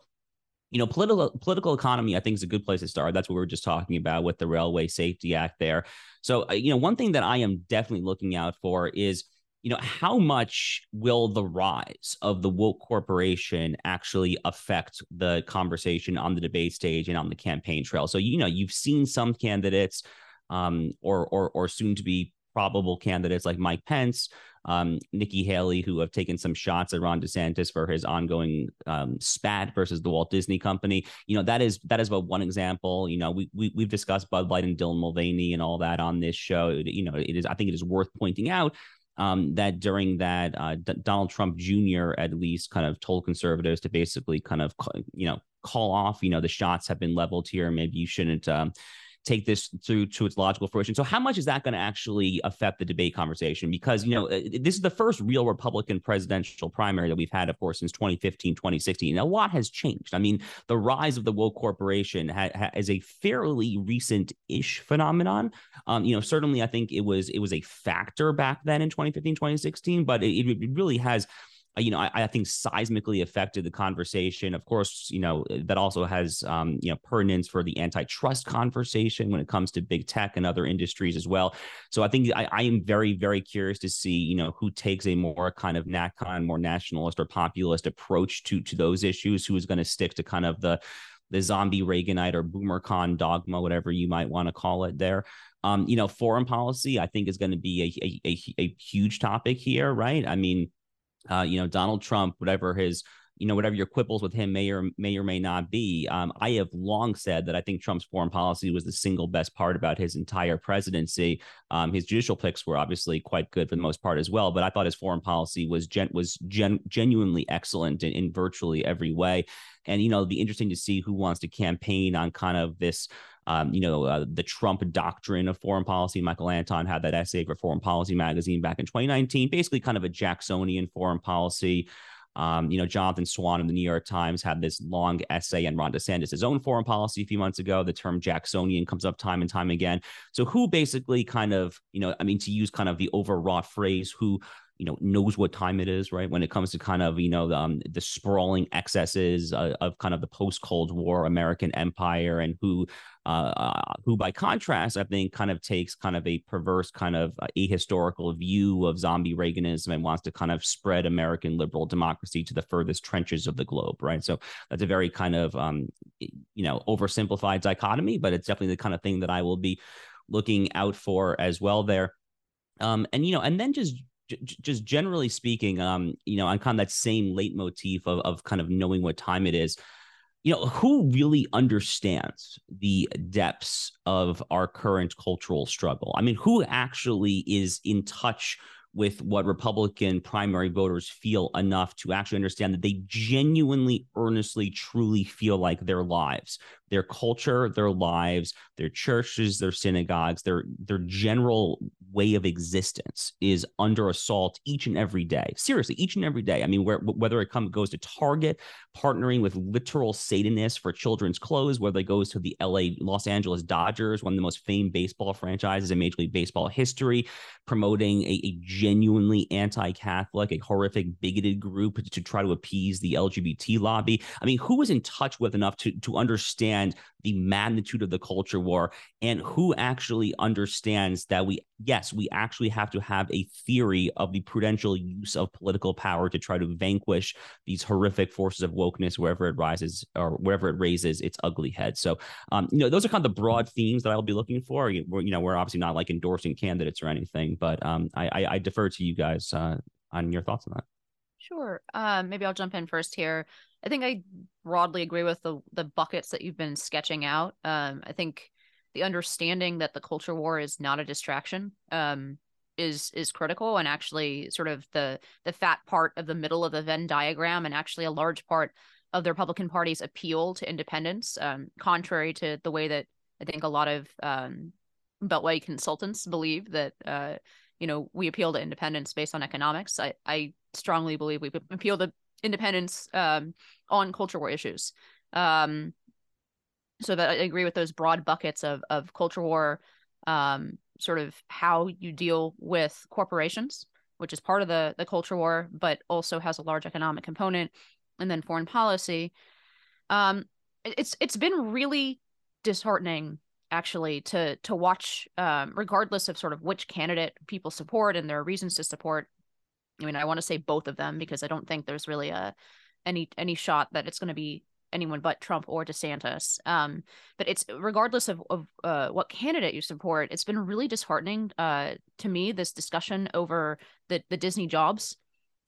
you know political political economy i think is a good place to start that's what we were just talking about with the railway safety act there so uh, you know one thing that i am definitely looking out for is you know, how much will the rise of the woke corporation actually affect the conversation on the debate stage and on the campaign trail? So, you know, you've seen some candidates um, or, or, or soon to be probable candidates like Mike Pence, um, Nikki Haley, who have taken some shots at Ron DeSantis for his ongoing um, spat versus the Walt Disney Company. You know that is that is but one example. You know we, we we've discussed Bud Light and Dylan Mulvaney and all that on this show. You know it is I think it is worth pointing out um, that during that uh, D- Donald Trump Jr. at least kind of told conservatives to basically kind of you know call off you know the shots have been leveled here maybe you shouldn't um, take this through to its logical fruition. So how much is that going to actually affect the debate conversation? Because, you know, uh, this is the first real Republican presidential primary that we've had, of course, since 2015, 2016. And a lot has changed. I mean, the rise of the woke corporation ha- ha- is a fairly recent-ish phenomenon. Um, you know, certainly I think it was it was a factor back then in 2015, 2016, but it, it really has you know, I, I, think seismically affected the conversation. Of course, you know, that also has, um, you know, pertinence for the antitrust conversation when it comes to big tech and other industries as well. So I think I, I am very, very curious to see, you know, who takes a more kind of NatCon, more nationalist or populist approach to to those issues, who is going to stick to kind of the the zombie Reaganite or boomercon dogma, whatever you might want to call it there. Um, you know, foreign policy, I think, is going to be a, a, a, a huge topic here, right? I mean, uh, you know, Donald Trump, whatever his, you know, whatever your quibbles with him may or may or may not be. Um, I have long said that I think Trump's foreign policy was the single best part about his entire presidency. Um, his judicial picks were obviously quite good for the most part as well, but I thought his foreign policy was gen- was gen- genuinely excellent in, in virtually every way. And you know, it'd be interesting to see who wants to campaign on kind of this um, you know, uh, the Trump doctrine of foreign policy. Michael Anton had that essay for Foreign Policy magazine back in 2019, basically kind of a Jacksonian foreign policy. Um, you know, Jonathan Swan in the New York Times had this long essay on Ron DeSantis' own foreign policy a few months ago. The term Jacksonian comes up time and time again. So, who basically kind of, you know, I mean, to use kind of the overwrought phrase, who you know knows what time it is right? When it comes to kind of you know the, um, the sprawling excesses uh, of kind of the post cold war american empire and who uh, uh, who by contrast i think kind of takes kind of a perverse kind of uh, ahistorical view of zombie reaganism and wants to kind of spread american liberal democracy to the furthest trenches of the globe right? So that's a very kind of um, you know oversimplified dichotomy but it's definitely the kind of thing that i will be looking out for as well there. Um, and you know, and then just just generally speaking, um, you know, on kind of that same leitmotif of of kind of knowing what time it is, you know, who really understands the depths of our current cultural struggle? I mean, who actually is in touch with what Republican primary voters feel enough to actually understand that they genuinely, earnestly, truly feel like their lives, their culture, their lives, their churches, their synagogues, their their general way of existence is under assault each and every day. Seriously, each and every day. I mean, where, whether it comes goes to Target partnering with literal Satanists for children's clothes, whether it goes to the LA Los Angeles Dodgers, one of the most famed baseball franchises in Major League Baseball history, promoting a, a genuinely anti-Catholic, a horrific bigoted group to, try to appease the LGBT lobby. I mean, who is in touch with enough to to understand understand the magnitude of the culture war and who actually understands that we yes we actually have to have a theory of the prudential use of political power to try to vanquish these horrific forces of wokeness wherever it rises or wherever it raises its ugly head so um, you know those are kind of the broad themes that i'll be looking for you know we're obviously not like endorsing candidates or anything but um, I, I, I defer to you guys uh, on your thoughts on that Sure. Um, maybe I'll jump in first here. I think I broadly agree with the the buckets that you've been sketching out. Um, I think the understanding that the culture war is not a distraction um, is is critical and actually sort of the the fat part of the middle of the Venn diagram and actually a large part of the Republican Party's appeal to independents, um, contrary to the way that I think a lot of um, Beltway consultants believe that uh, you know we appeal to independents based on economics. I I strongly believe we appeal to independents um, on culture war issues. Um, so that I agree with those broad buckets of of culture war, um, sort of how you deal with corporations, which is part of the the culture war, but also has a large economic component, and then foreign policy. Um, it's it's been really disheartening actually to to watch um, regardless of sort of which candidate people support and there are reasons to support I mean, I want to say both of them because I don't think there's really a any any shot that it's going to be anyone but Trump or DeSantis. Um, but it's regardless of, of uh, what candidate you support, it's been really disheartening uh, to me this discussion over the the Disney jobs.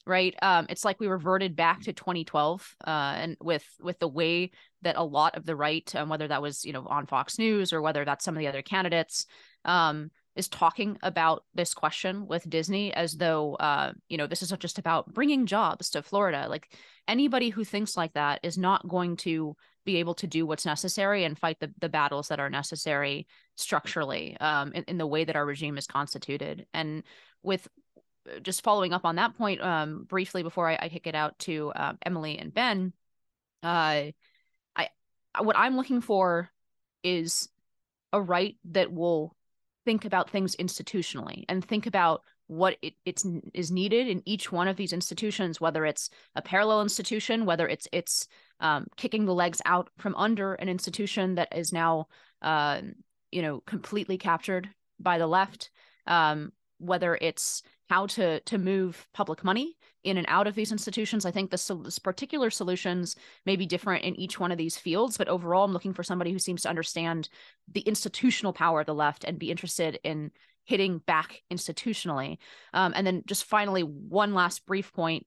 Right, um, it's like we reverted back to 2012, uh, and with with the way that a lot of the right, um, whether that was you know on Fox News or whether that's some of the other candidates, um, is talking about this question with Disney as though, uh, you know, this is just about bringing jobs to Florida. Like anybody who thinks like that is not going to be able to do what's necessary and fight the, the battles that are necessary structurally um, in, in the way that our regime is constituted. And with uh, just following up on that point um, briefly before I, I kick it out to uh, Emily and Ben, uh, I what I'm looking for is a right that will think about things institutionally and think about what it, it's is needed in each one of these institutions whether it's a parallel institution whether it's it's um, kicking the legs out from under an institution that is now uh, you know completely captured by the left um, whether it's how to to move public money in and out of these institutions. I think the this particular solutions may be different in each one of these fields, but overall, I'm looking for somebody who seems to understand the institutional power of the left and be interested in hitting back institutionally. Um, and then just finally, one last brief point.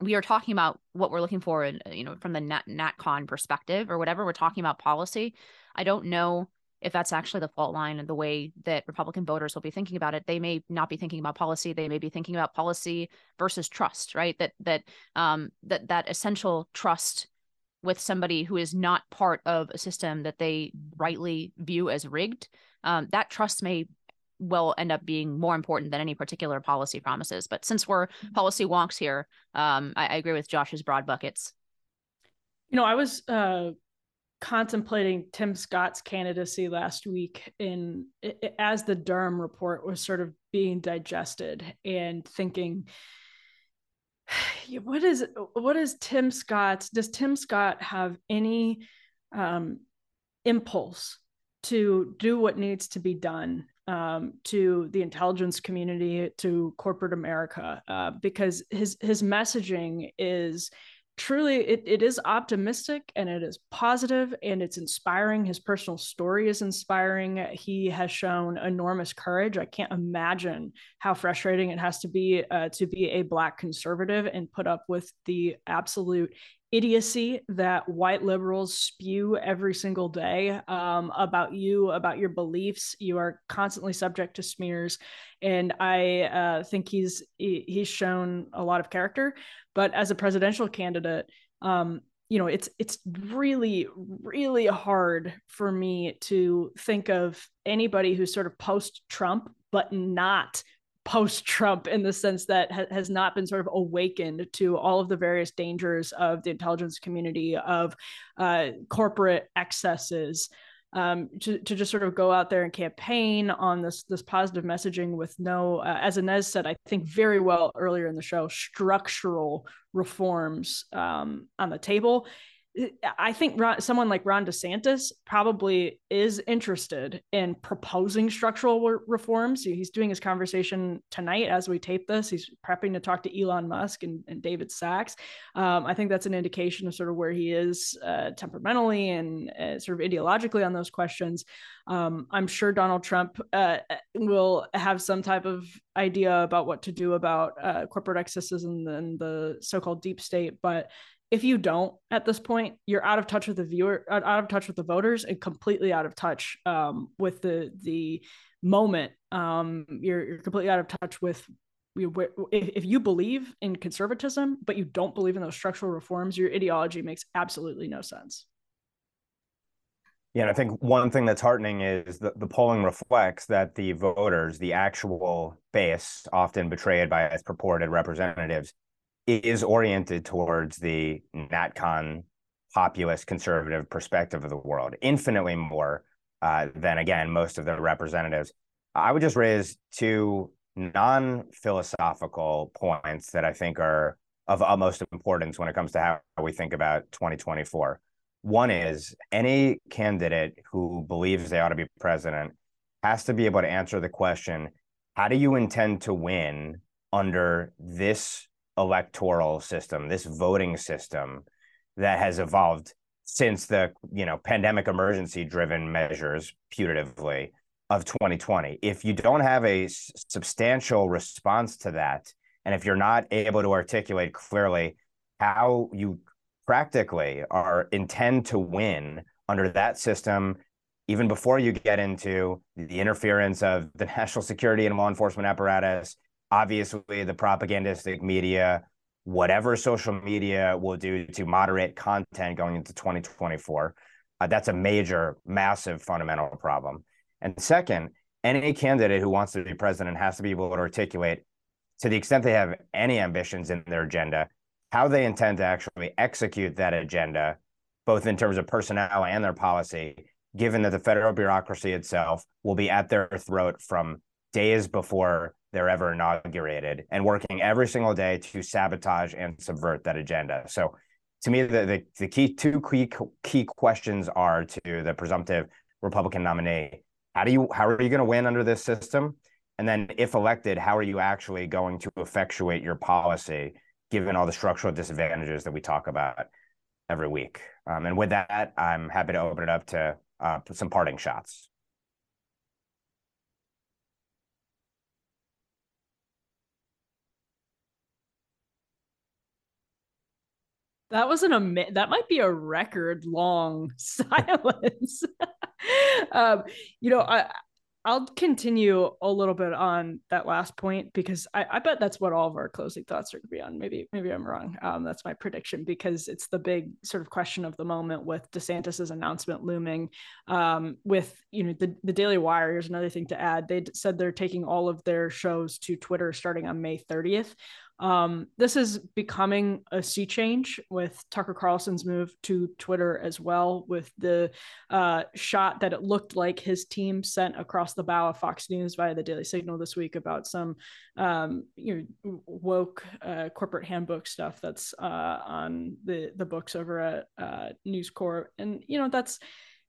We are talking about what we're looking for, in, you know, from the Nat NatCon perspective or whatever. We're talking about policy. I don't know if that's actually the fault line and the way that Republican voters will be thinking about it, they may not be thinking about policy. They may be thinking about policy versus trust, right? That that um that that essential trust with somebody who is not part of a system that they rightly view as rigged. Um, that trust may well end up being more important than any particular policy promises. But since we're mm-hmm. policy wonks here, um, I, I agree with Josh's broad buckets. You know, I was uh, contemplating Tim Scott's candidacy last week in as the Durham report was sort of being digested and thinking what is what is Tim Scott's does Tim Scott have any um, impulse to do what needs to be done um, to the intelligence community to corporate America? Uh, because his his messaging is truly it, it is optimistic and it is positive and it's inspiring. His personal story is inspiring. He has shown enormous courage. I can't imagine how frustrating it has to be uh, to be a black conservative and put up with the absolute idiocy that white liberals spew every single day um, about you, about your beliefs. You are constantly subject to smears, and I uh, think he's he, he's shown a lot of character. But as a presidential candidate, um, you know, it's it's really really hard for me to think of anybody who's sort of post Trump, but not post Trump in the sense that ha- has not been sort of awakened to all of the various dangers of the intelligence community, of uh, corporate excesses. Um, to, to just sort of go out there and campaign on this this positive messaging with no, uh, as Inez said, I think very well earlier in the show, structural reforms um, on the table I think Ron, someone like Ron DeSantis probably is interested in proposing structural re- reforms. He's doing his conversation tonight as we tape this. He's prepping to talk to Elon Musk and, and David Sacks. Um, I think that's an indication of sort of where he is uh, temperamentally and uh, sort of ideologically on those questions. Um, I'm sure Donald Trump uh, will have some type of idea about what to do about uh, corporate excesses and, and the so-called deep state, but if you don't at this point you're out of touch with the viewer out of touch with the voters and completely out of touch um, with the the moment. Um, you're, you're completely out of touch with if you believe in conservatism but you don't believe in those structural reforms your ideology makes absolutely no sense. Yeah, and I think one thing that's heartening is that the polling reflects that the voters, the actual base, often betrayed by its purported representatives, is oriented towards the natcon populist conservative perspective of the world infinitely more uh, than again most of the representatives. I would just raise two non-philosophical points that i think are of utmost importance when it comes to how we think about 2024 one is any candidate who believes they ought to be president has to be able to answer the question how do you intend to win under this electoral system, this voting system that has evolved since the you know pandemic emergency driven measures putatively of 2020 if you don't have a s- substantial response to that and if you're not able to articulate clearly how you practically are intend to win under that system even before you get into the interference of the national security and law enforcement apparatus obviously the propagandistic media, whatever social media will do to moderate content going into 2024. Uh, that's a major, massive fundamental problem. And second, any candidate who wants to be president has to be able to articulate, to the extent they have any ambitions in their agenda, how they intend to actually execute that agenda, both in terms of personnel and their policy, given that the federal bureaucracy itself will be at their throat from days before they're ever inaugurated and working every single day to sabotage and subvert that agenda. So to me, the, the, the key two key key questions are to the presumptive Republican nominee. How do you how are you going to win under this system? And then if elected, how are you actually going to effectuate your policy given all the structural disadvantages that we talk about every week? Um, and with that, I'm happy to open it up to uh, some parting shots. That was an ama- that might be a record long silence. um, you know, I I'll continue a little bit on that last point because I, I bet that's what all of our closing thoughts are going to be on. Maybe maybe I'm wrong. Um, that's my prediction because it's the big sort of question of the moment with DeSantis's announcement looming. Um, with you know the the Daily Wire. Here's another thing to add. They said they're taking all of their shows to Twitter starting on May 30th. Um, this is becoming a sea change with Tucker Carlson's move to Twitter as well, with the uh, shot that it looked like his team sent across the bow of Fox News via the Daily Signal this week about some um, you know woke uh, corporate handbook stuff that's uh, on the the books over at uh, News Corp, and you know that's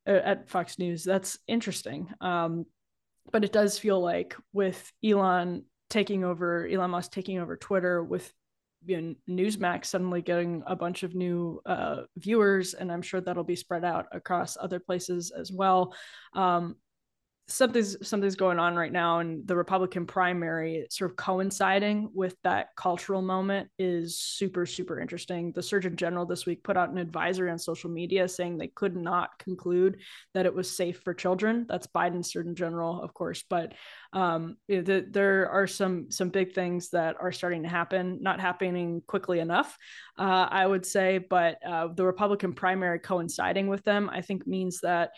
uh, at Fox News. That's interesting. Um, but it does feel like with Elon taking over Elon Musk taking over Twitter with you know, Newsmax suddenly getting a bunch of new uh, viewers, and I'm sure that'll be spread out across other places as well. Um, something's something's going on right now and the republican primary sort of coinciding with that cultural moment is super super interesting. The surgeon general this week put out an advisory on social media saying they could not conclude that it was safe for children. That's biden's surgeon general of course but um, you know, the, there are some some big things that are starting to happen not happening quickly enough uh, i would say but uh, the republican primary coinciding with them i think means that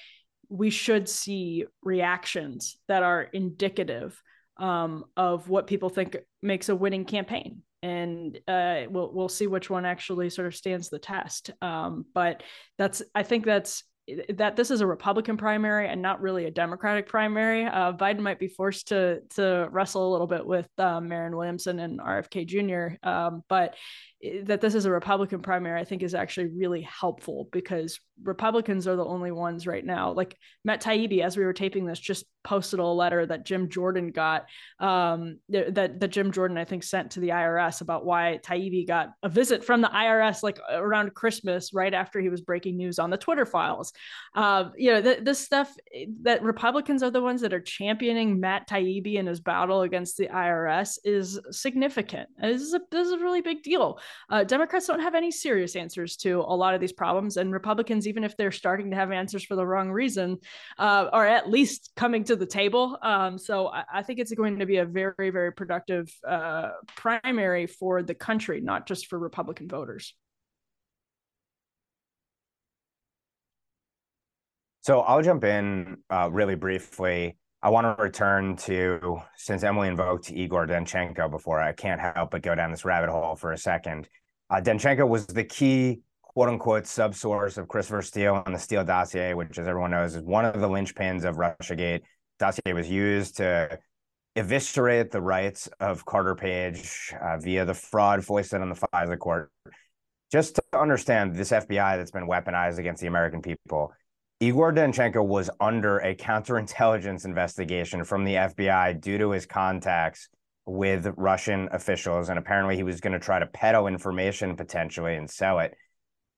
we should see reactions that are indicative um, of what people think makes a winning campaign and uh, we'll we'll see which one actually sort of stands the test. Um, but that's I think that's that this is a Republican primary and not really a Democratic primary. Uh, Biden might be forced to to wrestle a little bit with uh, Marianne Williamson and RFK Jr. Um, but that this is a Republican primary, I think is actually really helpful because Republicans are the only ones right now. Like Matt Taibbi, as we were taping this, just posted a letter that Jim Jordan got, um, that that Jim Jordan I think sent to the IRS about why Taibbi got a visit from the IRS like around Christmas, right after he was breaking news on the Twitter files. Uh, you know, th- this stuff that Republicans are the ones that are championing Matt Taibbi in his battle against the IRS is significant. This is a this is a really big deal. Uh, Democrats don't have any serious answers to a lot of these problems, and Republicans, even if they're starting to have answers for the wrong reason, uh, are at least coming to the table. Um, so I, I, think it's going to be a very, very productive uh, primary for the country, not just for Republican voters. So I'll jump in uh, really briefly. I want to return to since Emily invoked Igor Danchenko before, I can't help but go down this rabbit hole for a second. Uh, Danchenko was the key quote unquote subsource of Christopher Steele on the Steele dossier, which, as everyone knows, is one of the linchpins of Russiagate. Dossier was used to eviscerate the rights of Carter Page uh, via the fraud foisted on the FISA court. Just to understand this FBI that's been weaponized against the American people, Igor Danchenko was under a counterintelligence investigation from the FBI due to his contacts with Russian officials. And apparently, he was going to try to peddle information potentially and sell it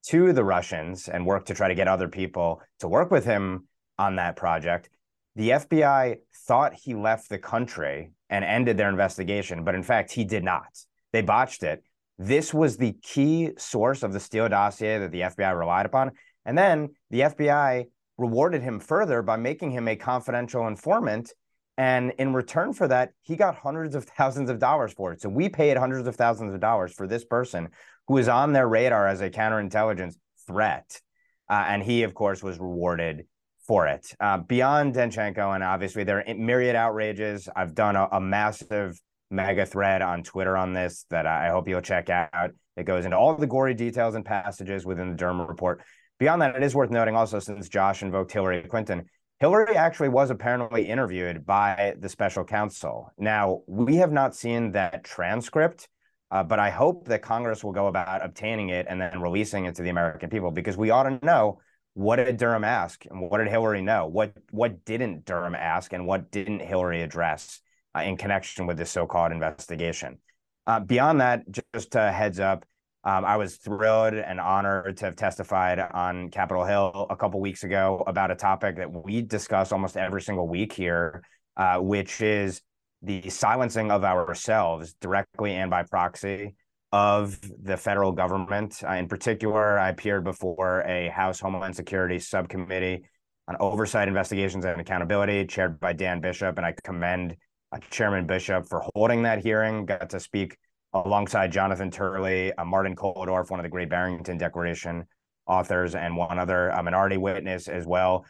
to the Russians and work to try to get other people to work with him on that project. The FBI thought he left the country and ended their investigation, but in fact, he did not. They botched it. This was the key source of the Steele dossier that the FBI relied upon. And then the FBI rewarded him further by making him a confidential informant. And in return for that, he got hundreds of thousands of dollars for it. So we paid hundreds of thousands of dollars for this person who was on their radar as a counterintelligence threat. Uh, and he, of course, was rewarded for it. Uh, beyond Danchenko, and obviously there are myriad outrages. I've done a, a massive mega thread on Twitter on this that I hope you'll check out. It goes into all the gory details and passages within the Durham report. Beyond that, it is worth noting also, since Josh invoked Hillary Clinton, Hillary actually was apparently interviewed by the special counsel. Now, we have not seen that transcript, uh, but I hope that Congress will go about obtaining it and then releasing it to the American people because we ought to know what did Durham ask and what did Hillary know? What what didn't Durham ask and what didn't Hillary address uh, in connection with this so-called investigation? Uh, beyond that, just a heads up, um, I was thrilled and honored to have testified on Capitol Hill a couple weeks ago about a topic that we discuss almost every single week here, uh, which is the silencing of ourselves directly and by proxy of the federal government. Uh, in particular, I appeared before a House Homeland Security subcommittee on oversight, investigations, and accountability, chaired by Dan Bishop, and I commend uh, Chairman Bishop for holding that hearing. Got to speak alongside Jonathan Turley, uh, Martin Kulldorff, one of the Great Barrington Declaration authors, and one other a minority witness as well,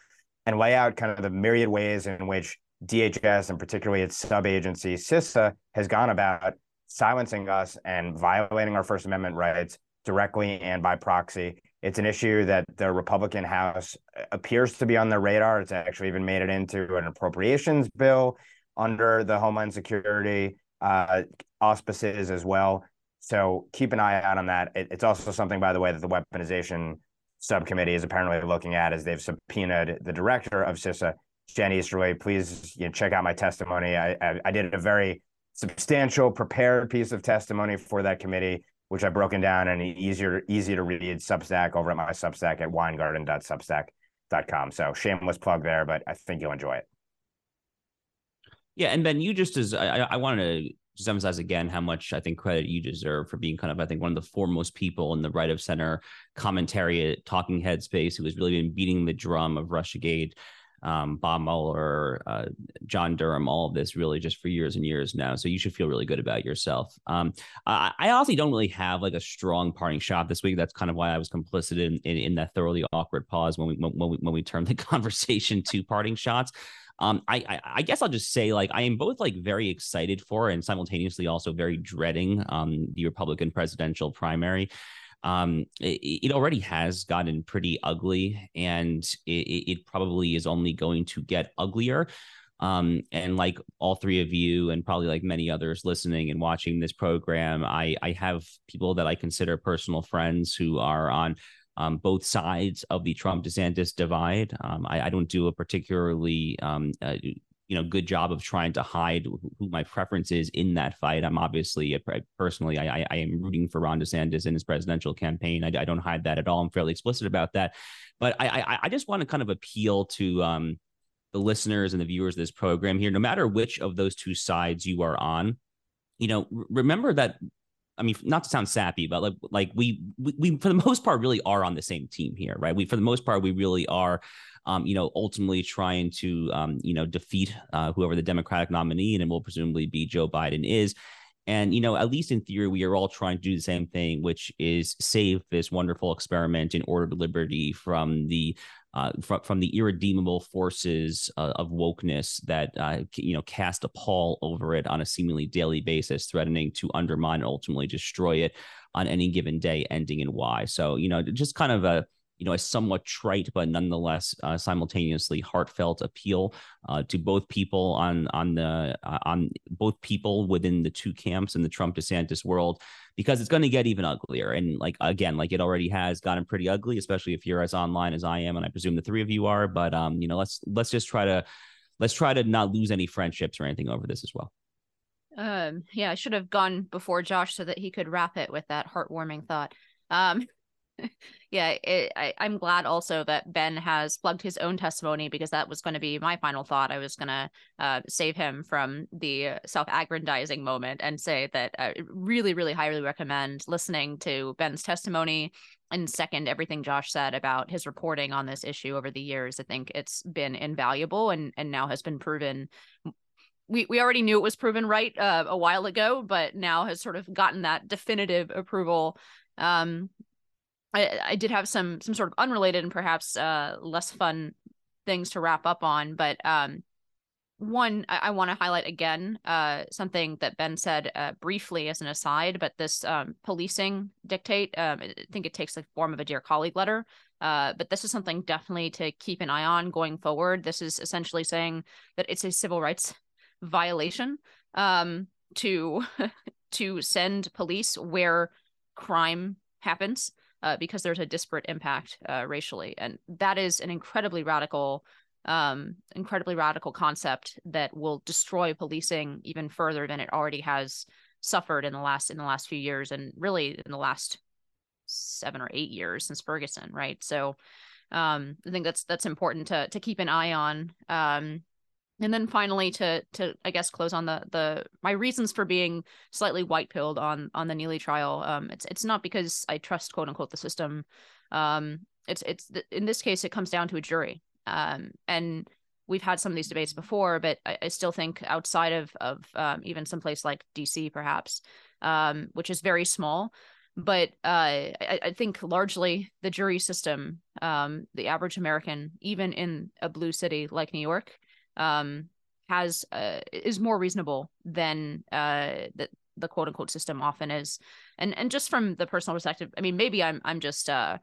and lay out kind of the myriad ways in which DHS and particularly its sub-agency CISA has gone about silencing us and violating our First Amendment rights directly and by proxy. It's an issue that the Republican House appears to be on their radar. It's actually even made it into an appropriations bill under the Homeland Security uh, auspices as well. So keep an eye out on that. It, it's also something, by the way, that the weaponization subcommittee is apparently looking at as they've subpoenaed the director of CISA, Jen Easterly. Please you know, check out my testimony. I, I, I did a very substantial, prepared piece of testimony for that committee, which I've broken down and easier easy to read Substack over at my Substack at weingarten.substack.com. So shameless plug there, but I think you'll enjoy it. Yeah, and Ben, you just as I, I wanted to just emphasize again how much I think credit you deserve for being kind of I think one of the foremost people in the right of center commentary talking head space who has really been beating the drum of RussiaGate, um, Bob Mueller, uh, John Durham, all of this really just for years and years now. So you should feel really good about yourself. Um, I, I honestly don't really have like a strong parting shot this week. That's kind of why I was complicit in in, in that thoroughly awkward pause when we when we when we turned the conversation to parting shots. Um, I, I, I guess I'll just say like I am both like very excited for and simultaneously also very dreading um the Republican presidential primary. um, it, it, already has gotten pretty ugly, and it, it probably is only going to get uglier. Um, and like all three of you, and probably like many others listening and watching this program, I I have people that I consider personal friends who are on um, both sides of the Trump DeSantis divide. Um, I, I, don't do a particularly um, uh, you know good job of trying to hide who my preference is in that fight. I'm obviously personally I, I am rooting for Ron DeSantis in his presidential campaign. I, I, don't hide that at all. I'm fairly explicit about that. But I I, I just want to kind of appeal to um, the listeners and the viewers of this program here. No matter which of those two sides you are on, you know, remember that I mean, not to sound sappy, but like like we, we we for the most part really are on the same team here, right? We for the most part we really are, um, you know, ultimately trying to um, you know defeat uh, whoever the Democratic nominee and it will presumably be Joe Biden is. And you know, at least in theory, we are all trying to do the same thing, which is save this wonderful experiment in order to liberty from the uh, from, from the irredeemable forces uh, of wokeness that uh, you know cast a pall over it on a seemingly daily basis, threatening to undermine and ultimately destroy it on any given day, ending in Y. So you know, just kind of a you know, a somewhat trite but nonetheless uh, simultaneously heartfelt appeal uh, to both people on on the uh, on both people within the two camps in the Trump DeSantis world, because it's going to get even uglier. And like again, like it already has gotten pretty ugly, especially if you're as online as I am, and I presume the three of you are. But um, you know, let's let's just try to let's try to not lose any friendships or anything over this as well. Um, yeah, I should have gone before Josh so that he could wrap it with that heartwarming thought. Um, yeah, it, I, I'm glad also that Ben has plugged his own testimony because that was going to be my final thought. I was going to uh, save him from the self aggrandizing moment and say that I really, really highly recommend listening to Ben's testimony and second everything Josh said about his reporting on this issue over the years. I think it's been invaluable and, and now has been proven we, we already knew it was proven right uh, a while ago, but now has sort of gotten that definitive approval um, I, I did have some some sort of unrelated and perhaps uh, less fun things to wrap up on, but um, one I, I want to highlight again uh, something that Ben said uh, briefly as an aside, but this um, policing dictate, um, I think it takes the form of a dear colleague letter. Uh, but this is something definitely to keep an eye on going forward. This is essentially saying that it's a civil rights violation um, to to send police where crime happens uh, because there's a disparate impact uh, racially, and that is an incredibly radical, um, incredibly radical concept that will destroy policing even further than it already has suffered in the last in the last few years, and really in the last seven or eight years since Ferguson, right? So, um, I think that's that's important to to keep an eye on. Um, and then finally to to i guess close on the the my reasons for being slightly white pilled on on the neely trial um it's it's not because i trust quote unquote the system. Um it's it's in this case it comes down to a jury. Um and we've had some of these debates before but i, I still think outside of of um, even some place like dc perhaps um which is very small but uh, I, I, think largely the jury system, um, the average American, even in a blue city like New York, um, has uh, is more reasonable than uh, the the quote unquote system often is, and and just from the personal perspective, I mean, maybe I'm I'm just uh,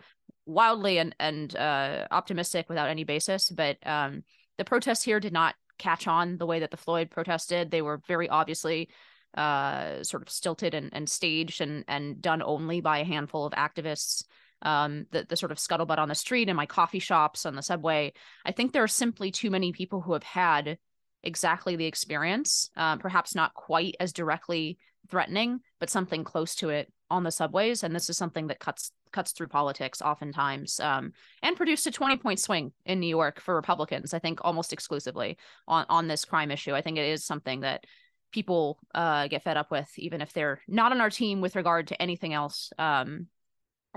wildly and and uh, optimistic without any basis, but um, the protests here did not catch on the way that the Floyd protested. They were very obviously uh, sort of stilted and, and staged and and done only by a handful of activists um, the, the sort of scuttlebutt on the street and my coffee shops on the subway. I think there are simply too many people who have had exactly the experience, uh, perhaps not quite as directly threatening, but something close to it on the subways. And this is something that cuts cuts through politics oftentimes um, and produced a 20 point swing in New York for Republicans, I think almost exclusively on, on this crime issue. I think it is something that people uh, get fed up with, even if they're not on our team with regard to anything else. Um,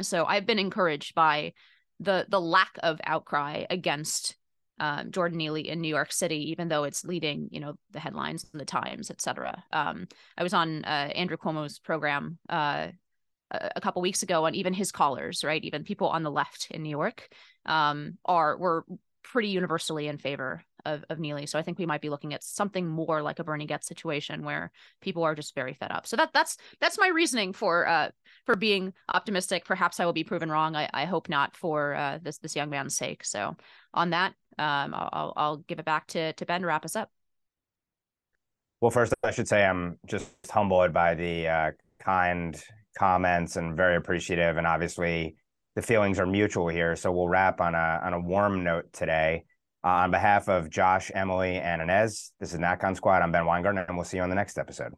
so I've been encouraged by the the lack of outcry against um, Jordan Neely in New York City, even though it's leading, you know, the headlines in the Times, et cetera. Um, I was on uh, Andrew Cuomo's program uh, a couple weeks ago, and even his callers, right, even people on the left in New York, um, are were pretty universally in favor of, of Neely. So I think we might be looking at something more like a Bernie Goetz situation where people are just very fed up. So that that's that's my reasoning for uh for being optimistic. Perhaps I will be proven wrong. I, I hope not for uh, this this young man's sake. So on that, um, I'll I'll give it back to to Ben to wrap us up. Well, first I should say I'm just humbled by the uh, kind comments and very appreciative, and obviously the feelings are mutual here. So we'll wrap on a on a warm note today. Uh, on behalf of Josh, Emily, and Inez, this is NatCon Squad. I'm Ben Weingarten, and we'll see you on the next episode.